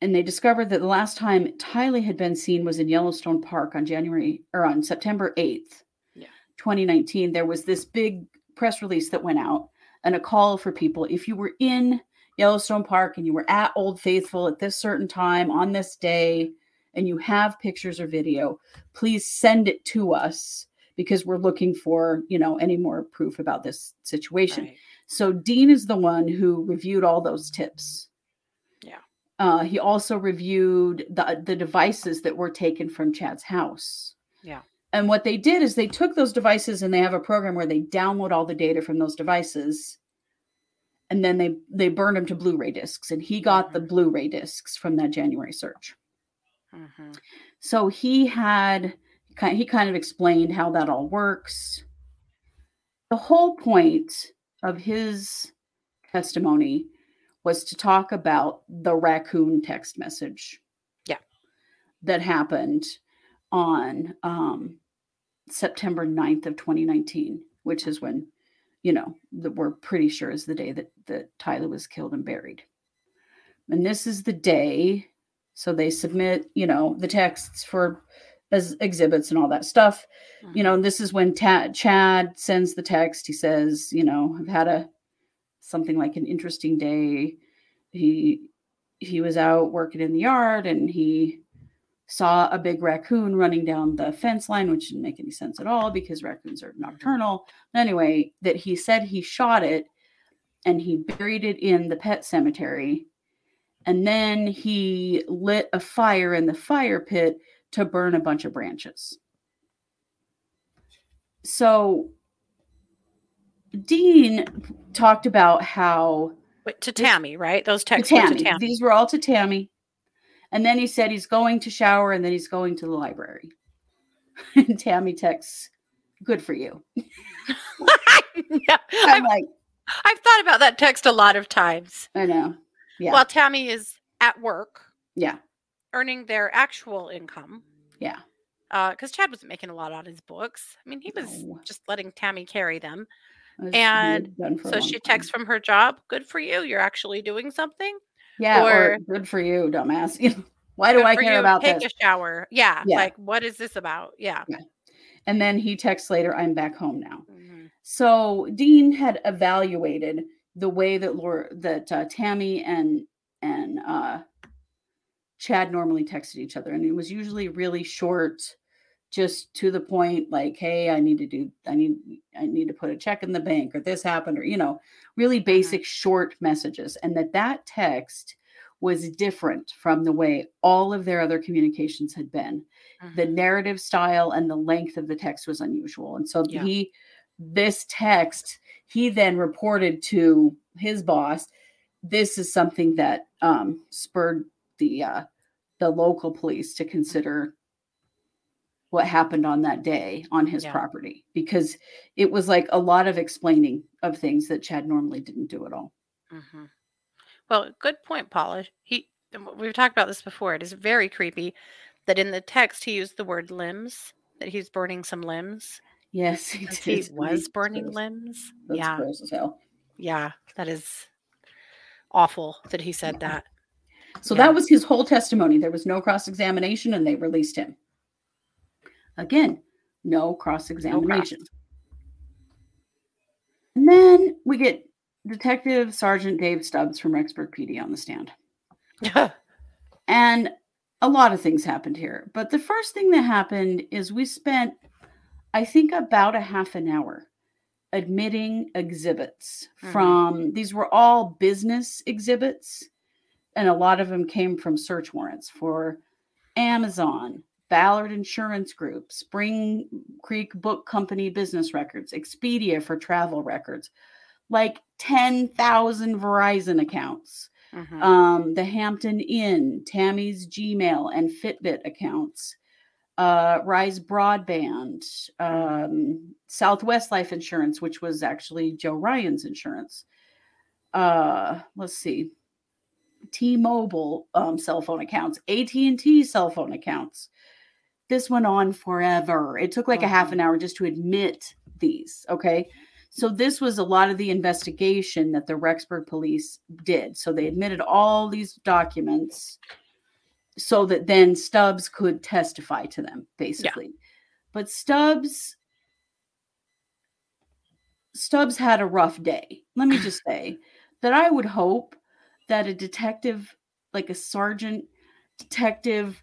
and they discovered that the last time Tylee had been seen was in Yellowstone Park on January or on September 8th, Yeah. 2019. There was this big press release that went out and a call for people. If you were in Yellowstone Park and you were at Old Faithful at this certain time on this day and you have pictures or video, please send it to us because we're looking for, you know, any more proof about this situation. Right. So Dean is the one who reviewed all those tips. Uh, he also reviewed the the devices that were taken from Chad's house. Yeah. And what they did is they took those devices and they have a program where they download all the data from those devices and then they they burn them to Blu-ray discs and he got the Mhm. Blu-ray discs from that January search. Mhm. So he had he kind of explained how that all works. The whole point of his testimony was to talk about the raccoon text message. Yeah. That happened on um, September 9th of 2019, which is when, you know, that we're pretty sure is the day that, that Tylee was killed and buried. And this is the day. So they submit, you know, the texts for as exhibits and all that stuff. You know, and this is when Ta- Chad sends the text. He says, you know, I've had a something like an interesting day. He he was out working in the yard and he saw a big raccoon running down the fence line, which didn't make any sense at all because raccoons are nocturnal. Anyway, that he said he shot it and he buried it in the pet cemetery. And then he lit a fire in the fire pit to burn a bunch of branches. So Dean talked about how Wait, to Tammy, right? Those texts to Tammy. Tammy. These were all to Tammy. And then he said he's going to shower and then he's going to the library. and Tammy texts, good for you. yeah, I'm I've, like, I've thought about that text a lot of times. I know. Yeah. While Tammy is at work yeah. earning their actual income, Yeah. Uh, because Chad wasn't making a lot on his books. I mean, he was No. just letting Tammy carry them. And been done for a So she texts from her job. Good for you. You're actually doing something. Yeah, or, or- good for you, dumbass. Why do I care you. about Take this? a shower. Yeah, Yeah. Like, what is this about? Yeah. And then he texts later, I'm back home now. Mhm. So Dean had evaluated the way that Laura, that uh, Tammy and and uh, Chad normally texted each other, and it was usually really short, just to the point. Like, hey, I need to do, I need, I need to put a check in the bank, or this happened, or you know, really basic short messages, and that that text was different from the way all of their other communications had been the Mhm. narrative style and the length of the text was unusual. And so Yeah. he, this text, he then reported to his boss. This is something that um, spurred the uh, the local police to consider what happened on that day on his Yeah. property because it was like a lot of explaining of things that Chad normally didn't do at all. hmm Well, good point, Paula. He we've talked about this before. It is very creepy that in the text he used the word limbs. That he's burning some limbs. Yes, he, did. he was burning gross. limbs. That's yeah, gross as hell. yeah, that is awful that he said Yeah. that. So Yeah. that was his whole testimony. There was no cross examination and they released him. Again, no cross examination. and then we get Detective Sergeant Dave Stubbs from Rexburg PD on the stand. And a lot of things happened here. But the first thing that happened is we spent, I think, about a half an hour admitting exhibits Mhm. from these were all business exhibits. And a lot of them came from search warrants for Amazon, Ballard Insurance Group, Spring Creek Book Company business records, Expedia for travel records, like 10,000 Verizon accounts Mhm. um, the Hampton Inn, Tammy's Gmail, and Fitbit accounts, uh, Rise Broadband, um, Southwest Life Insurance, which was actually Joe Ryan's insurance. Uh, let's see, T-Mobile um, cell phone accounts, AT&T cell phone accounts. This went on forever. It took like a half an mm-hmm. hour just to admit these. Okay. So this was a lot of the investigation that the Rexburg police did. So they admitted all these documents so that then Stubbs could testify to them, basically. But Stubbs Stubbs had a rough day. Let me just say that I would hope that a detective, like a sergeant, detective,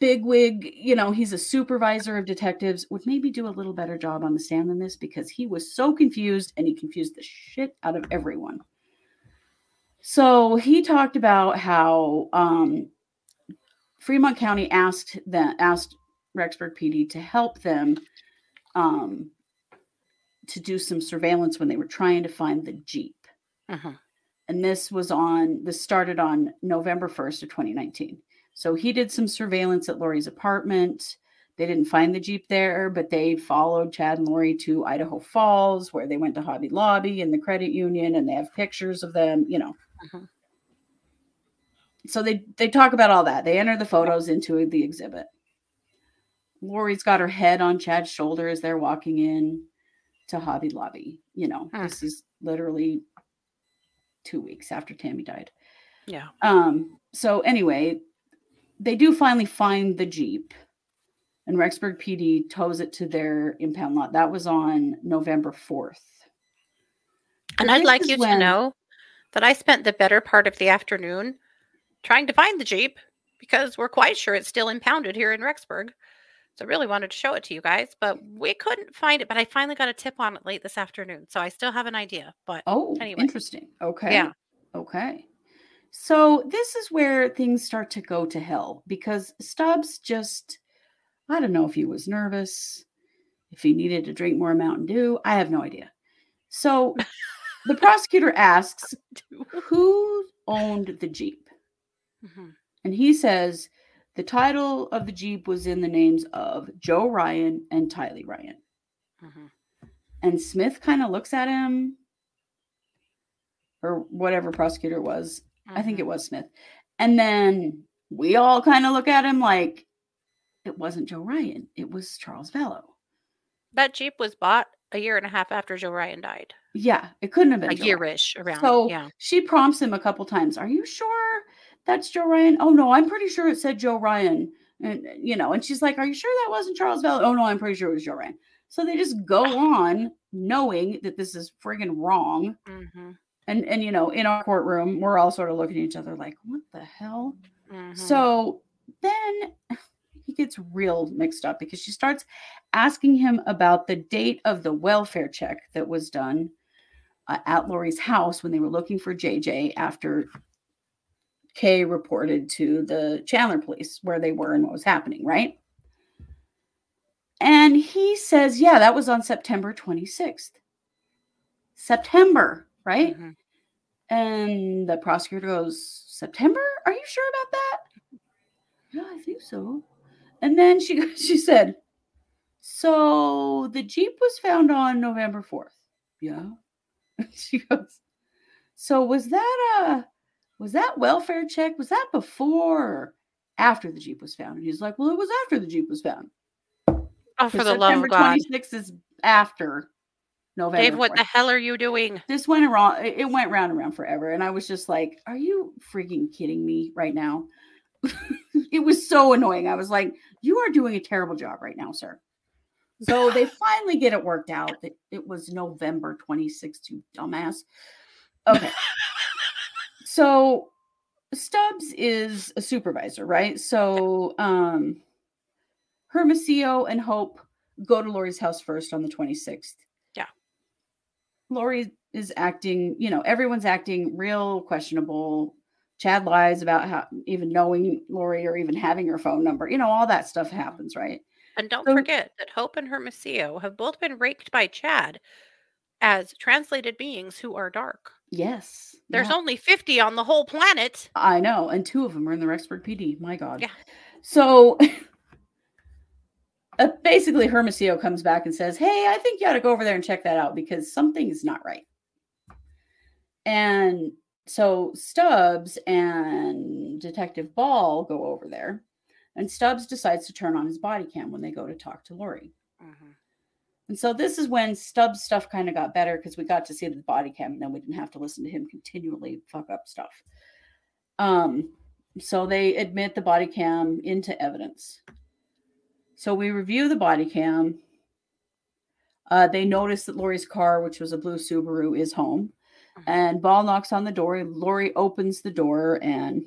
bigwig, you know, he's a supervisor of detectives, would maybe do a little better job on the stand than this because he was so confused and he confused the shit out of everyone. So he talked about how um, Fremont County asked that asked Rexburg PD to help them um, to do some surveillance when they were trying to find the Jeep. Mhm. And this was on this started on November 1st of 2019. So he did some surveillance at Lori's apartment. They didn't find the Jeep there, but they followed Chad and Lori to Idaho Falls, where they went to Hobby Lobby and the credit union, and they have pictures of them, you know. Mhm. So they they talk about all that. They enter the photos into the exhibit. Lori's got her head on Chad's shoulder as they're walking in to Hobby Lobby. You know, Hmm. this is literally two weeks after Tammy died. Yeah. Um, so anyway, they do finally find the Jeep, and Rexburg PD tows it to their impound lot. That was on November 4th. And But I'd like you to know that I spent the better part of the afternoon trying to find the Jeep because we're quite sure it's still impounded here in Rexburg. So I really wanted to show it to you guys, but we couldn't find it. But I finally got a tip on it late this afternoon. So I still have an idea. But Oh, Anyway. interesting. Okay. Yeah. Okay. So this is where things start to go to hell because Stubbs just, I don't know if he was nervous, if he needed to drink more Mountain Dew. I have no idea. So the prosecutor asks, who owned the Jeep? Mhm. And he says the title of the Jeep was in the names of Joe Ryan and Tylee Ryan. Mhm. And Smith kind of looks at him, or whatever prosecutor it was. I think it was Smith. And then we all kind of look at him like, it wasn't Joe Ryan. It was Charles Vallow. That Jeep was bought a year and a half after Joe Ryan died. Yeah, it couldn't have been A Joe Ryan. yearish around. So yeah. she prompts him a couple times. Are you sure that's Joe Ryan? Oh no, I'm pretty sure it said Joe Ryan. And you know, and she's like, Are you sure that wasn't Charles Bell? Oh no, I'm pretty sure it was Joe Ryan. So they just go on knowing that this is friggin' wrong. hmm And and you know, in our courtroom, we're all sort of looking at each other like, what the hell? hmm So then he gets real mixed up because she starts asking him about the date of the welfare check that was done uh, at Lori's house when they were looking for JJ after Kay reported to the Chandler police where they were and what was happening, right? And he says, yeah, that was on September 26th. September, right? Mhm. And the prosecutor goes, September? Are you sure about that? Yeah, I think so. And then she she said, So the Jeep was found on November 4th. Yeah. she goes, So was that a was that welfare check? Was that before or after the Jeep was found? And he's like, Well, it was after the Jeep was found. Oh, for the love September of God. 26th is after November. Dave, what 4th the hell are you doing? this went around it went round and round forever and i was just like are you freaking kidding me right now it was so annoying i was like you are doing a terrible job right now sir so they finally get it worked out that it was november 26th you dumbass okay so stubbs is a supervisor right so um hermosillo and hope go to lori's house first on the 26th Yeah. Lori is acting, you know, everyone's acting real questionable. Chad lies about how even knowing Lori or even having her phone number, you know, all that stuff happens, right? And don't So- forget that Hope and Hermosillo have both been raked by Chad as translated beings who are dark. Yes. There's yeah, only 50 on the whole planet. I know. And two of them are in the Rexburg PD. My God. Yeah. So uh, basically, Hermosillo comes back and says, Hey, I think you ought to go over there and check that out because something's not right. And so Stubbs and Detective Ball go over there, and Stubbs decides to turn on his body cam when they go to talk to Lori. And so this is when Stubbs stuff kind of got better because we got to see the body cam and then we didn't have to listen to him continually fuck up stuff. Um, so they admit the body cam into evidence. So we review the body cam. Uh, they notice that Lori's car, which was a blue Subaru, is home. And Ball knocks on the door. Lori opens the door and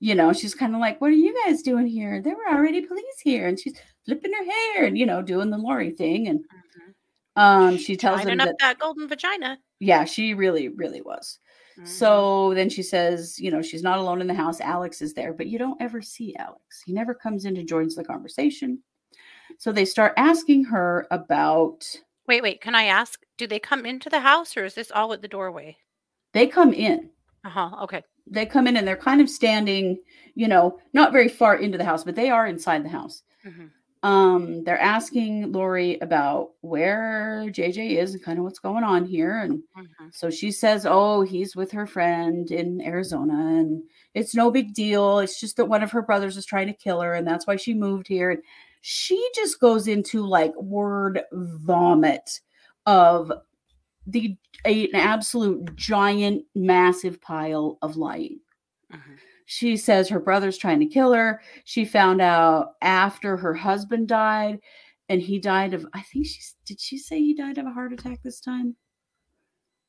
you know, she's kind of like, What are you guys doing here? There were already police here. And she's flipping her hair and, you know, doing the Lori thing. And um, she tells him up that, that golden vagina. yeah, she really, really was. Mhm. So then she says, you know, she's not alone in the house. Alex is there, but you don't ever see Alex. He never comes in and joins the conversation. So they start asking her about, wait, wait. Can I ask? Do they come into the house or is this all at the doorway? they come in. Uh huh. Okay. They come in and they're kind of standing, you know, not very far into the house, but they are inside the house. Mhm. Um, they're asking Lori about where JJ is and kind of what's going on here. And Mhm. So she says, Oh, he's with her friend in Arizona, and it's no big deal. It's just that one of her brothers is trying to kill her, and that's why she moved here. And she just goes into like word vomit of the a- an absolute giant, massive pile of lying. Mhm. She says her brother's trying to kill her. She found out after her husband died, and he died of, I think she's, did she say he died of a heart attack this time?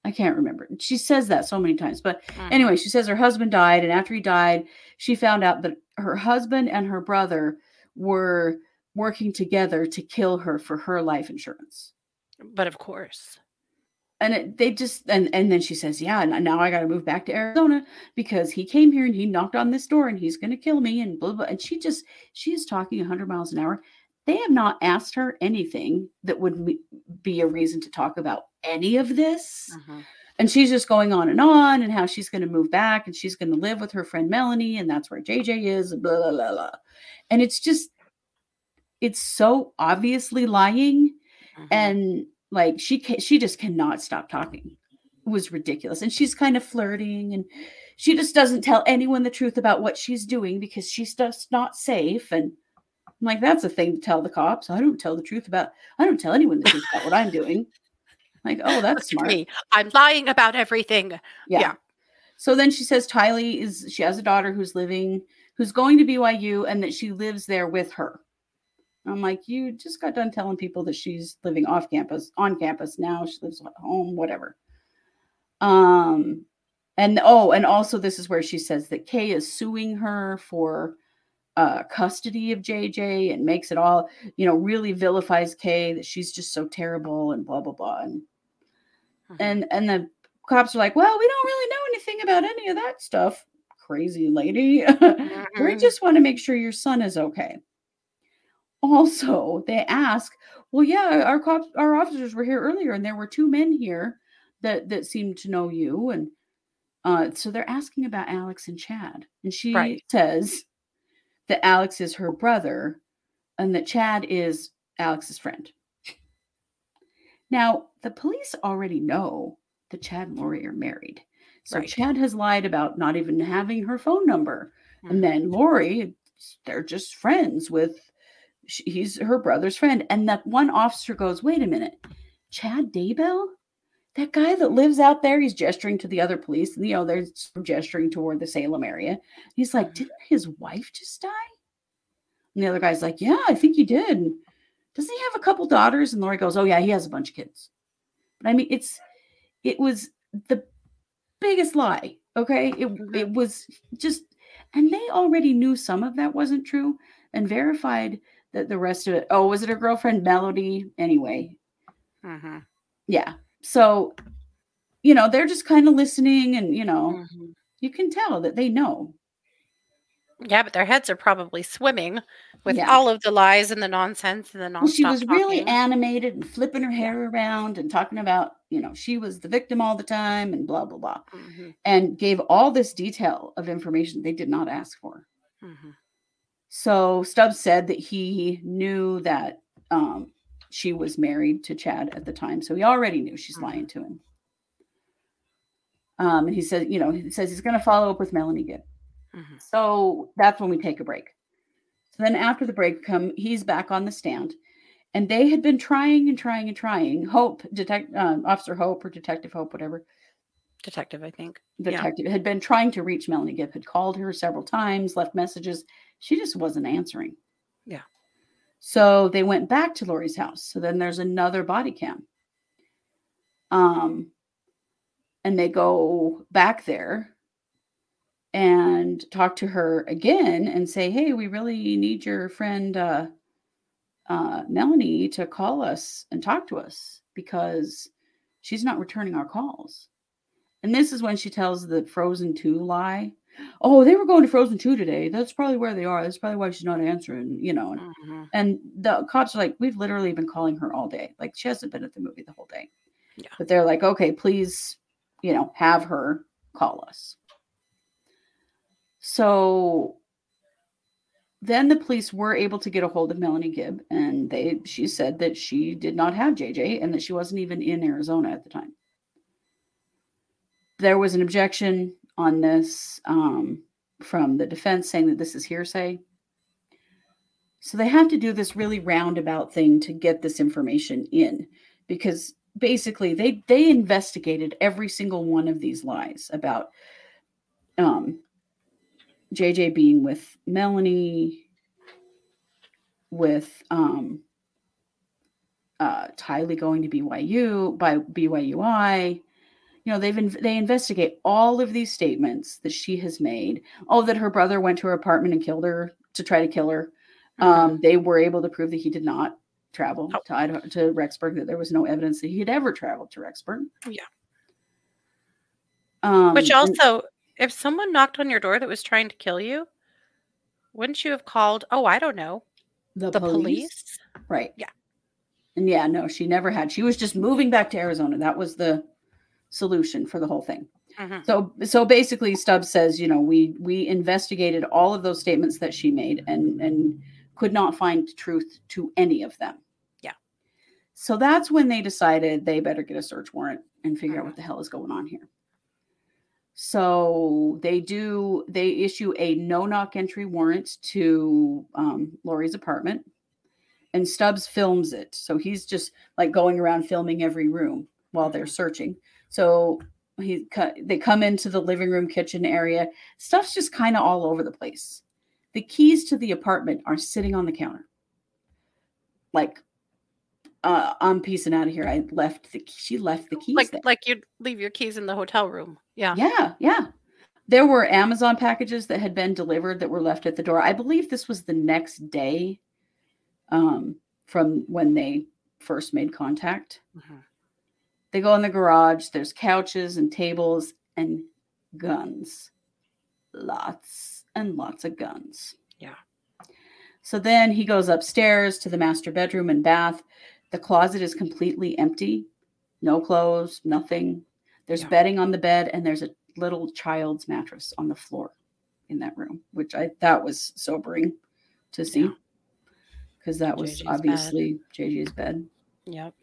I can't remember. She says that so many times. But Mhm. anyway, she says her husband died. And after he died, she found out that her husband and her brother were working together to kill her for her life insurance. But of course. And it, they just, and, and then she says, Yeah, now I got to move back to Arizona because he came here and he knocked on this door and he's going to kill me and blah, blah. And she just, she is talking 100 miles an hour. They have not asked her anything that would be a reason to talk about any of this. Mhm. And she's just going on and on and how she's going to move back and she's going to live with her friend Melanie and that's where JJ is blah, blah, blah, blah. And it's just, it's so obviously lying Mhm. and like she ca- she just cannot stop talking it was ridiculous and she's kind of flirting and she just doesn't tell anyone the truth about what she's doing because she's just not safe and I'm like, that's a thing to tell the cops. I don't tell the truth about, I don't tell anyone the truth about what I'm doing. Like, oh, that's smart. me. I'm lying about everything. Yeah. Yeah. So then she says Tylee is she has a daughter who's living who's going to BYU and that she lives there with her. I'm like, you just got done telling people that she's living off campus, on campus now. She lives at home, whatever. Um, and oh, and also this is where she says that Kay is suing her for uh custody of JJ and makes it all, you know, really vilifies Kay that she's just so terrible and blah blah blah. And Mhm. and and the cops are like, well, we don't really know anything about any of that stuff, crazy lady. we Mhm. just want to make sure your son is okay. Also, they ask, well, yeah, our cops, our officers were here earlier, and there were two men here that that seemed to know you, and uh, so they're asking about Alex and Chad, and she Right. says that Alex is her brother, and that Chad is Alex's friend. Now, the police already know that Chad and Lori are married. So Right. Chad has lied about not even having her phone number. Mhm. And then Lori, they're just friends with, he's her brother's friend. And that one officer goes, wait a minute, Chad Daybell? That guy that lives out there, he's gesturing to the other police, and you know, they're gesturing toward the Salem area. He's like, Mhm. Didn't his wife just die? And the other guy's like, Yeah, I think he did. Doesn't he have a couple daughters? And Lori goes, Oh, yeah, he has a bunch of kids. But I mean, it's it was the biggest lie. Okay. It Mhm. it was just and they already knew some of that wasn't true and verified that the rest of it. Oh, was it her girlfriend Melody? Anyway, Mhm. yeah. So, you know, they're just kind of listening and you know, Mhm. you can tell that they know. Yeah, but their heads are probably swimming with Yeah. all of the lies and the nonsense and the Well, she was really animated and flipping her hair around and talking about, you know, she was the victim all the time and blah blah blah. Mhm. And gave all this detail of information they did not ask for. Mhm. So Stubbs said that he knew that um, she was married to Chad at the time. So he already knew she's Mhm. lying to him. Um, and he said, you know, he says he's going to follow up with Melanie Gibb. Mhm. So that's when we take a break. So then after the break come, he's back on the stand. And they had been trying and trying and trying. Hope, detect um, Officer Hope or Detective Hope, whatever, Detective, I think. Yeah. detective had been trying to reach Melanie Gibb, had called her several times, left messages. She just wasn't answering. Yeah. So they went back to Lori's house. So then there's another body cam. Um, and they go back there and talk to her again and say, "Hey, we really need your friend uh, uh, Melanie to call us and talk to us because she's not returning our calls." And this is when she tells the Frozen 2 lie. Oh, they were going to Frozen 2 today. That's probably where they are. That's probably why she's not answering, you know. And, Mhm. and the cops are like, we've literally been calling her all day. Like she hasn't been at the movie the whole day. Yeah. But they're like, okay, please, you know, have her call us. So then the police were able to get a hold of Melanie Gibb, and they she said that she did not have JJ and that she wasn't even in Arizona at the time. There was an objection on this um, from the defense saying that this is hearsay. So they have to do this really roundabout thing to get this information in because basically they they investigated every single one of these lies about um JJ being with Melanie with um uh Tylee going to BYU by BYUI you know they've in, they investigate all of these statements that she has made oh that her brother went to her apartment and killed her to try to kill her um, they were able to prove that he did not travel Oh. to, Idaho, to Rexburg, that there was no evidence that he had ever traveled to Rexburg. Yeah. Um, Which and- also, if someone knocked on your door that was trying to kill you, wouldn't you have called? Oh, I don't know, the, the police, police. right? Yeah. And yeah, no, she never had. She was just moving back to Arizona. That was the solution for the whole thing. Mhm. So, so basically, Stubbs says, you know, we we investigated all of those statements that she made and and could not find truth to any of them. Yeah. So that's when they decided they better get a search warrant and figure out Mhm. what the hell is going on here. So they do, they issue a no knock entry warrant to um, Lori's apartment, and Stubbs films it. So he's just like going around filming every room while they're searching. So he they come into the living room kitchen area. Stuff's just kind of all over the place. The keys to the apartment are sitting on the counter. Like uh, I'm piecing out of here. I left the she left the keys like there. like you'd leave your keys in the hotel room. Yeah. Yeah, yeah. There were Amazon packages that had been delivered that were left at the door. I believe this was the next day um, from when they first made contact. Mhm. They go in the garage. There's couches and tables and guns. Lots and lots of guns. Yeah. So then he goes upstairs to the master bedroom and bath. The closet is completely empty. No clothes, nothing. There's Yeah. bedding on the bed and there's a little child's mattress on the floor in that room, which I that was sobering to see. Yeah. Because that was JJ's bed. obviously JJ's bed. Yep.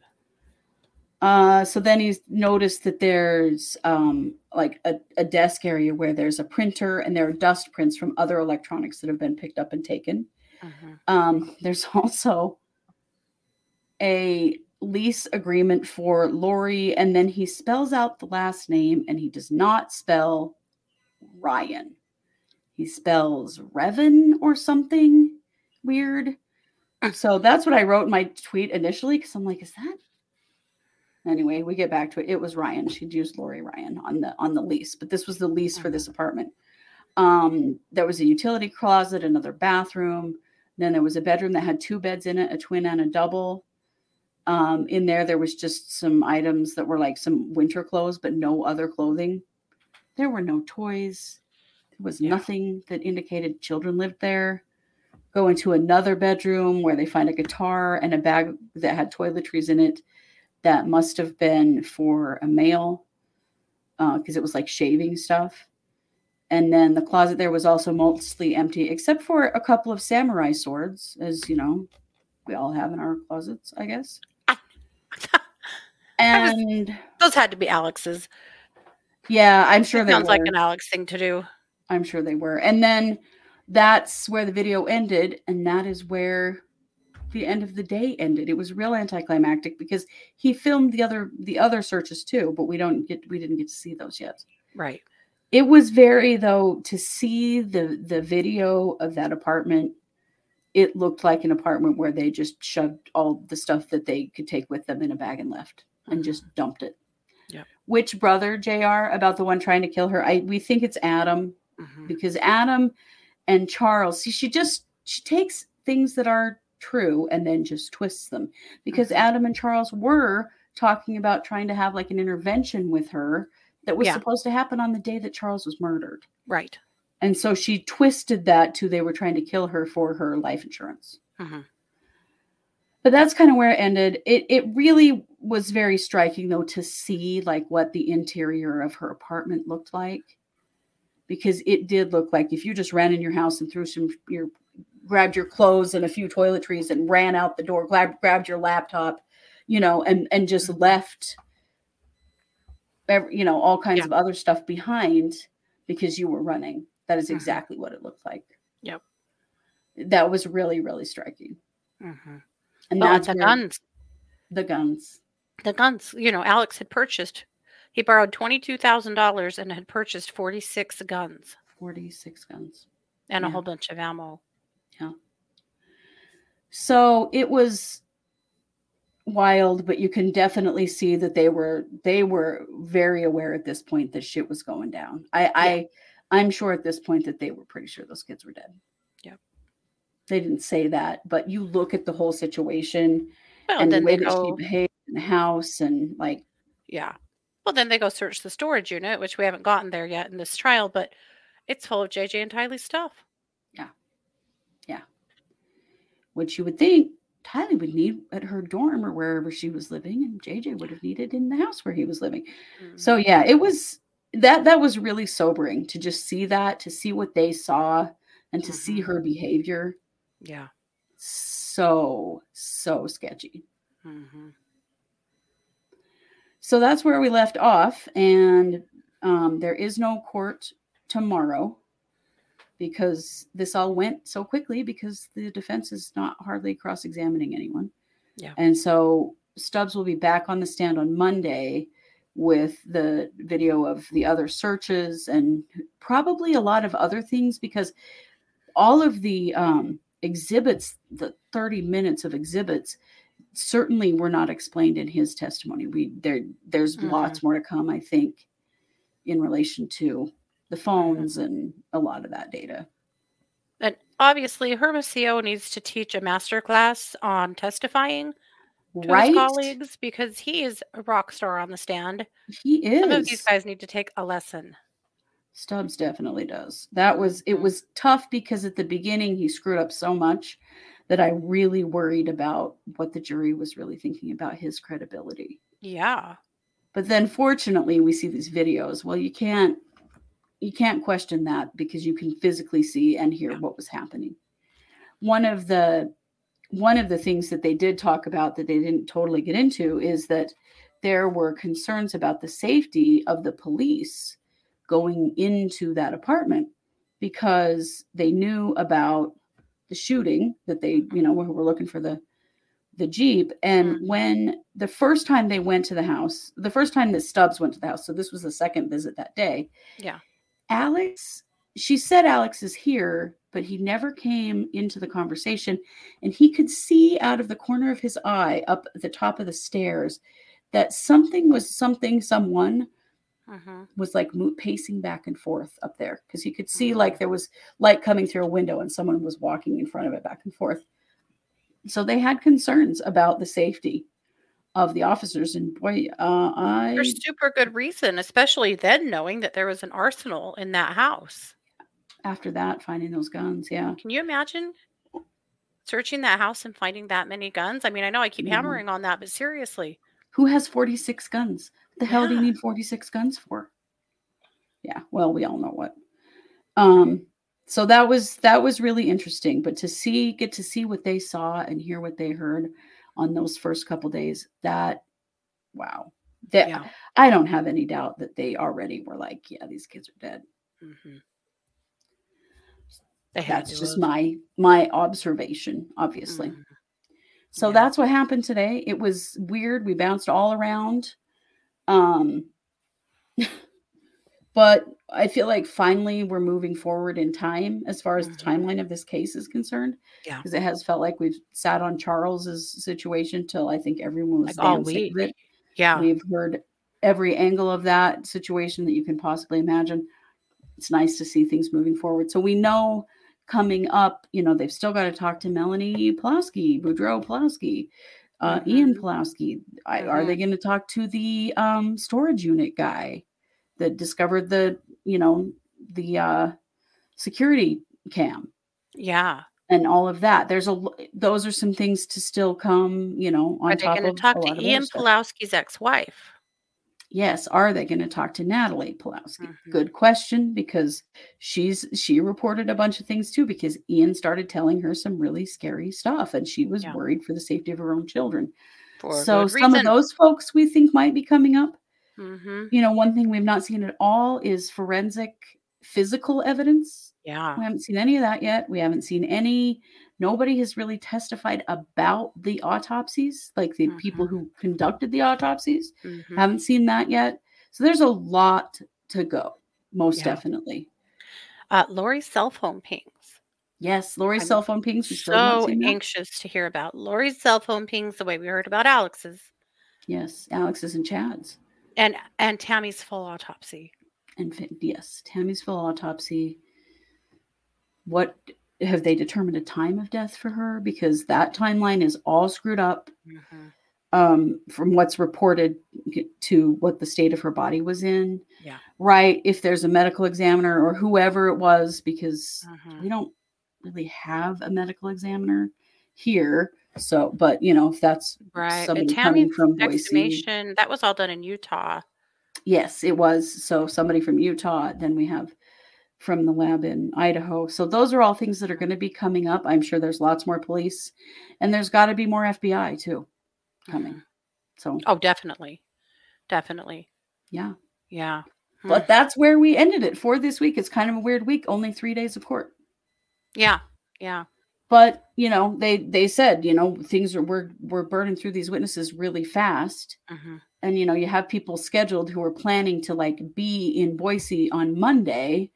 Uh, so then he's noticed that there's um, like a, a desk area where there's a printer and there are dust prints from other electronics that have been picked up and taken. Mhm. Um, there's also a lease agreement for Lori, and then he spells out the last name and he does not spell Ryan. He spells Revan or something weird. So that's what I wrote in my tweet initially because I'm like, is that anyway we get back to it. It was ryan. She'd used lori ryan on the on the lease but this was the lease for this apartment. Um there was a utility closet another bathroom. Then there was a bedroom that had two beds in it a twin and a double. Um in there there was just some items that were like some winter clothes but no other clothing. There were no toys. There was Yeah. nothing that indicated children lived there. Go into another bedroom where they find a guitar and a bag that had toiletries in it that must have been for a male because uh, it was like shaving stuff. And then the closet there was also mostly empty, except for a couple of samurai swords, as you know, we all have in our closets, I guess. I was- And Those had to be Alex's. yeah, I'm sure It they sounds like an Alex thing to do. I'm sure they were. And then that's where the video ended, and that is where the end of the day ended. It was real anticlimactic because he filmed the other the other searches too, but we don't get we didn't get to see those yet. Right. It was very though to see the the video of that apartment. It looked like an apartment where they just shoved all the stuff that they could take with them in a bag and left and just dumped it. Yep. Which brother, JR, about the one trying to kill her? I we think it's Adam Mhm. because Adam and Charles, see, she just she takes things that are true and then just twists them. Because Mhm. Adam and Charles were talking about trying to have like an intervention with her that was Yeah. supposed to happen on the day that Charles was murdered. Right. And so she twisted that to they were trying to kill her for her life insurance. Mhm. But that's kind of where it ended. It it really was very striking though to see like what the interior of her apartment looked like. Because it did look like if you just ran in your house and threw some your grabbed your clothes and a few toiletries and ran out the door, grabbed grabbed your laptop, you know, and and just left ev- you know all kinds Yeah. of other stuff behind because you were running. That is Mhm. exactly what it looked like. Yep. That was really really striking. Mhm. And that's the guns. the guns. The guns. You know, Alex had purchased. He borrowed twenty-two thousand dollars and had purchased forty-six guns 46 guns. and a whole bunch of ammo. So it was wild, but you can definitely see that they were they were very aware at this point that shit was going down. I I I'm sure at this point that they were pretty sure those kids were dead. Yeah. They didn't say that, but you look at the whole situation Well, and the way they that go. she behaved in the house and like Yeah. Well, then they go search the storage unit, which we haven't gotten there yet in this trial, but it's full of JJ and Tylee's stuff. Which you would think Tylee would need at her dorm or wherever she was living, and JJ would have needed in the house where he was living. So yeah, it was that that was really sobering to just see that, to see what they saw and to see Mhm. her behavior. yeah. So, so sketchy. hmm So that's where we left off. And Um, there is no court tomorrow because this all went so quickly because the defense is not hardly cross examining anyone. Yeah. And so Stubbs will be back on the stand on Monday with the video of the other searches and probably a lot of other things because all of the um, exhibits, the 30 minutes of exhibits, certainly were not explained in his testimony. We there there's Mhm. lots more to come, I think, in relation to the phones mm-hmm. and a lot of that data. And obviously, Hermosillo needs to teach a master class on testifying to right? his colleagues because he is a rock star on the stand. He is. Some of these guys need to take a lesson. Stubbs definitely does. That was it was tough because at the beginning he screwed up so much that I really worried about what the jury was really thinking about his credibility. Yeah. But then fortunately we see these videos. Well, you can't you can't question that because you can physically see and hear what was happening. One of the one of the things that they did talk about that they didn't totally get into is that there were concerns about the safety of the police going into that apartment because they knew about the shooting that they, you know, were looking for the the Jeep. And Mhm. when the first time they went to the house, the first time that Stubbs went to the house, so this was the second visit that day, Yeah. Alex, she said Alex is here, but he never came into the conversation. And he could see out of the corner of his eye up at the top of the stairs that something was something, someone hmm was like mo- pacing back and forth up there because he could see Mhm. like there was light coming through a window and someone was walking in front of it back and forth. So they had concerns about the safety of the officers. And boy, uh, I For super good reason, especially then knowing that there was an arsenal in that house. after that finding those guns, yeah. Can you imagine searching that house and finding that many guns? I mean, I know I keep Mhm. hammering on that, but seriously. Who has 46 guns? What the hell do you need 46 guns for? Yeah, well, we all know what. Um, so that was that was really interesting. But to see, get to see what they saw and hear what they heard on those first couple days, that wow. That Yeah. I don't have any doubt that they already were like, yeah, these kids are dead. hmm They That's just have. my my observation, obviously. Mhm. So Yeah. that's what happened today. It was weird. We bounced all around. Um but I feel like finally we're moving forward in time as far as the Mhm. timeline of this case is concerned. Yeah. Because it has felt like we've sat on Charles's situation till I think everyone was Like all week. it. Yeah. We've heard every angle of that situation that you can possibly imagine. It's nice to see things moving forward. So we know coming up, you know, they've still got to talk to Melanie Pawlowski, Boudreaux Pawlowski, uh, Ian Mhm. Pawlowski. I, Are they going to talk to the um, storage unit guy that discovered the, you know, the uh, security cam? Yeah. And all of that. There's a. Those are some things to still come. You know, on Are they top going of to talk to Ian. Pawlowski's ex-wife? Yes, are they going to talk to Natalie Pawlowski? Mhm. Good question because she's she reported a bunch of things too because Ian started telling her some really scary stuff and she was Yeah. worried for the safety of her own children. For so some of those folks we think might be coming up. Hmm You know, one thing we've not seen at all is forensic physical evidence. Yeah. We haven't seen any of that yet. We haven't seen any nobody has really testified about the autopsies, like the people Mhm. who conducted the autopsies. Mhm. Haven't seen that yet. So there's a lot to go, most Yeah. definitely. Uh, Lori's cell phone pings. Yes, Lori's I'm cell phone pings. We still have not So anxious to hear about Lori's cell phone pings the way we heard about Alex's Yes, Alex's and Chad's. And and Tammy's full autopsy. And yes, Tammy's full autopsy. What have they determined a time of death for her? Because that timeline is all screwed up Mhm. um, from what's reported to what the state of her body was in. Yeah. Right. If there's a medical examiner or whoever it was, because Mhm. we don't really have a medical examiner here. So, but you know, if that's Right. somebody coming from Boise, that was all done in Utah. yes, it was. So somebody from Utah, then we have from the lab in Idaho. So those are all things that are going to be coming up. I'm sure there's lots more police, and there's got to be more FBI too coming. Mhm. So Oh, definitely. Definitely. yeah, Yeah. But that's where we ended it for this week. It's kind of a weird week, only three days of court. Yeah. Yeah. But you know, they they said, you know, things are we're we're burning through these witnesses really fast. hmm And you know, you have people scheduled who are planning to like be in Boise on Monday,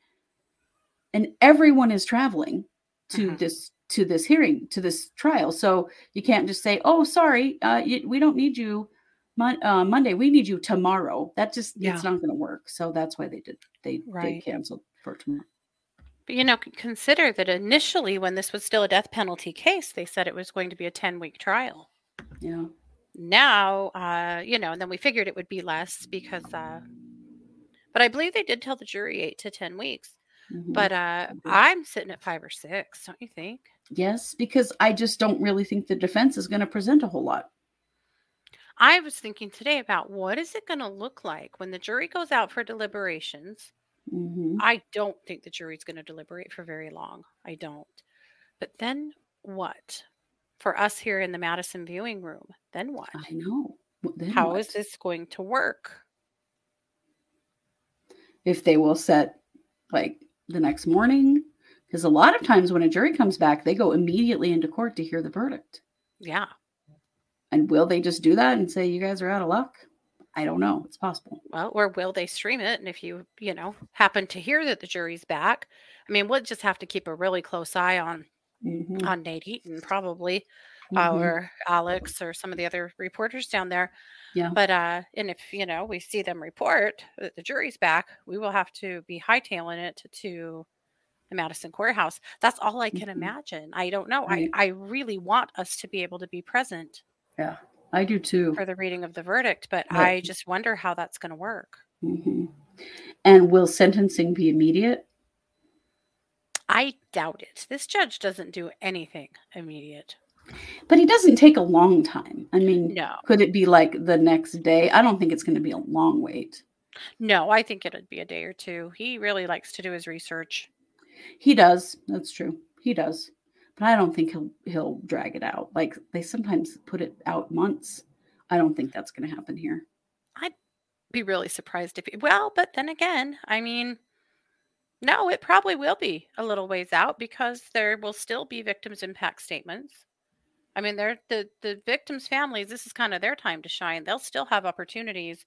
and everyone is traveling to Mhm. this to this hearing to this trial. So you can't just say, "Oh, sorry, uh, y- we don't need you mon- uh, Monday. We need you tomorrow." That just Yeah. it's not going to work. So that's why they did they they Right. canceled for tomorrow. But you know, consider that initially, when this was still a death penalty case, they said it was going to be a 10 week trial. Yeah. Now, uh, you know, and then we figured it would be less because, uh, but I believe they did tell the jury eight to 10 weeks. Mhm. But uh. I'm sitting at five or six, don't you think? yes, because I just don't really think the defense is going to present a whole lot. I was thinking today about what is it going to look like when the jury goes out for deliberations. Mhm. I don't think the jury's going to deliberate for very long. I don't. But then what? For us here in the Madison viewing room, then what? I know. Then How is what? this going to work? if they will set like the next morning because a lot of times when a jury comes back they go immediately into court to hear the verdict Yeah. and will they just do that and say you guys are out of luck i don't know it's possible Well, or will they stream it? And if you, you know, happen to hear that the jury's back, I mean, we'll just have to keep a really close eye on Mhm, on Nate Eaton, probably, mhm. or Alex, or some of the other reporters down there. Yeah. But uh, and if you know we see them report that the jury's back, we will have to be hightailing it to, the Madison courthouse. That's all I can Mhm. imagine. I don't know. Right. I I really want us to be able to be present yeah i do too for the reading of the verdict, but Right. I just wonder how that's going to work. Mhm. and will sentencing be immediate I doubt it. This judge doesn't do anything immediate. but he doesn't take a long time i mean No, could it be like the next day i don't think it's going to be a long wait no, I think it'd be a day or two. He really likes to do his research. he does that's true he does but i don't think he'll he'll drag it out like they sometimes put it out months i don't think that's going to happen here I'd Be really surprised if he, well, but then again, I mean, no, it probably will be a little ways out because there will still be victims impact statements. I mean, they're the the victims' families. This is kind of their time to shine. They'll still have opportunities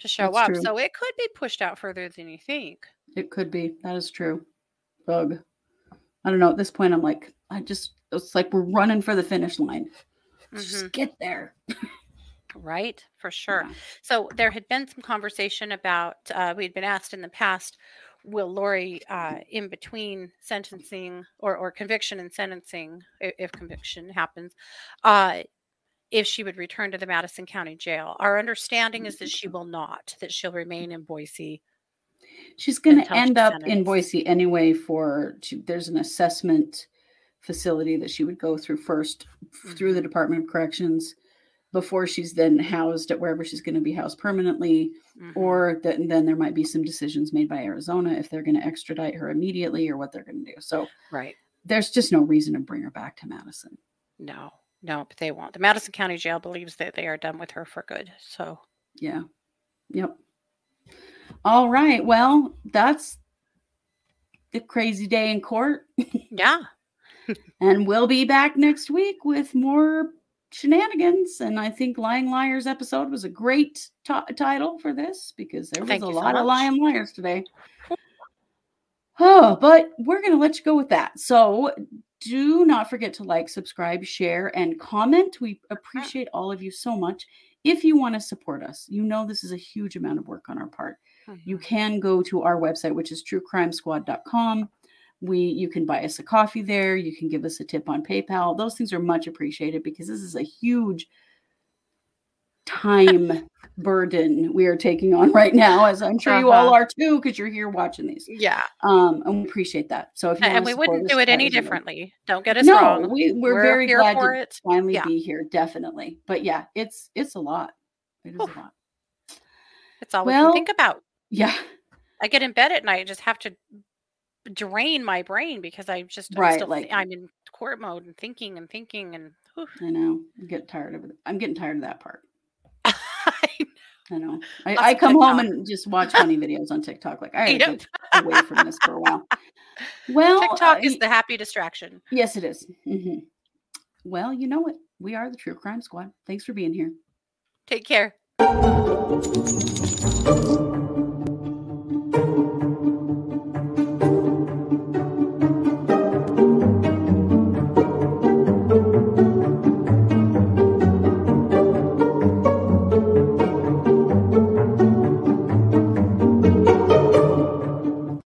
to show That's up, true. so it could be pushed out further than you think. It could be. That is true. Bug. I don't know. At this point, I'm like, I just, it's like we're running for the finish line. Mhm. Just get there. Right, for sure. Yeah. So there had been some conversation about uh, we'd been asked in the past, will Lori, uh, in between sentencing or, or conviction and sentencing, i- if conviction happens, uh, if she would return to the Madison County Jail. Our understanding is that she will not; that she'll remain in Boise. She's going to end up in. Boise anyway. For she, there's an assessment facility that she would go through 1st through the Department of Corrections before she's then housed at wherever she's going to be housed permanently. Mhm. Or that, then there might be some decisions made by Arizona if they're going to extradite her immediately or what they're going to do. So right? there's just no reason to bring her back to Madison. No, no, but they won't. The Madison County Jail believes that they are done with her for good. So Yeah. Yep. All right. Well, that's the crazy day in court. yeah, And we'll be back next week with more shenanigans. And I think Lying Liars episode was a great ti- title for this because there was Thank a you so lot of lying liars today. Oh, but we're going to let you go with that. So do not forget to like, subscribe, share, and comment. We appreciate all of you so much. If you want to support us, you know this is a huge amount of work on our part. You can go to our website, which is truecrimesquad.com. We you can buy us a coffee there. You can give us a tip on PayPal. Those things are much appreciated because this is a huge time burden we are taking on right now, as I'm sure you all Uh-huh. are too, because you're here watching these. yeah. Um, and we appreciate that. So if and we wouldn't do it any differently. Don't get us No, wrong. we, we're, We're very here glad for to it. finally Yeah. be here, definitely. But yeah, it's it's a lot. It is Oof. a lot. It's all we can think about. Yeah. I get in bed at night, I just have to drain my brain because I just I'm Right, still like- I'm in court mode and thinking and thinking and whew. I know. I'm getting tired of it. I'm getting tired of that part. I know. I know. I, I come home and just watch funny videos on TikTok. Like I Yep. get away from this for a while. Well, TikTok uh, is the happy distraction. yes, it is. Mhm. Well, you know what? We are the True Crime Squad. Thanks for being here. Take care.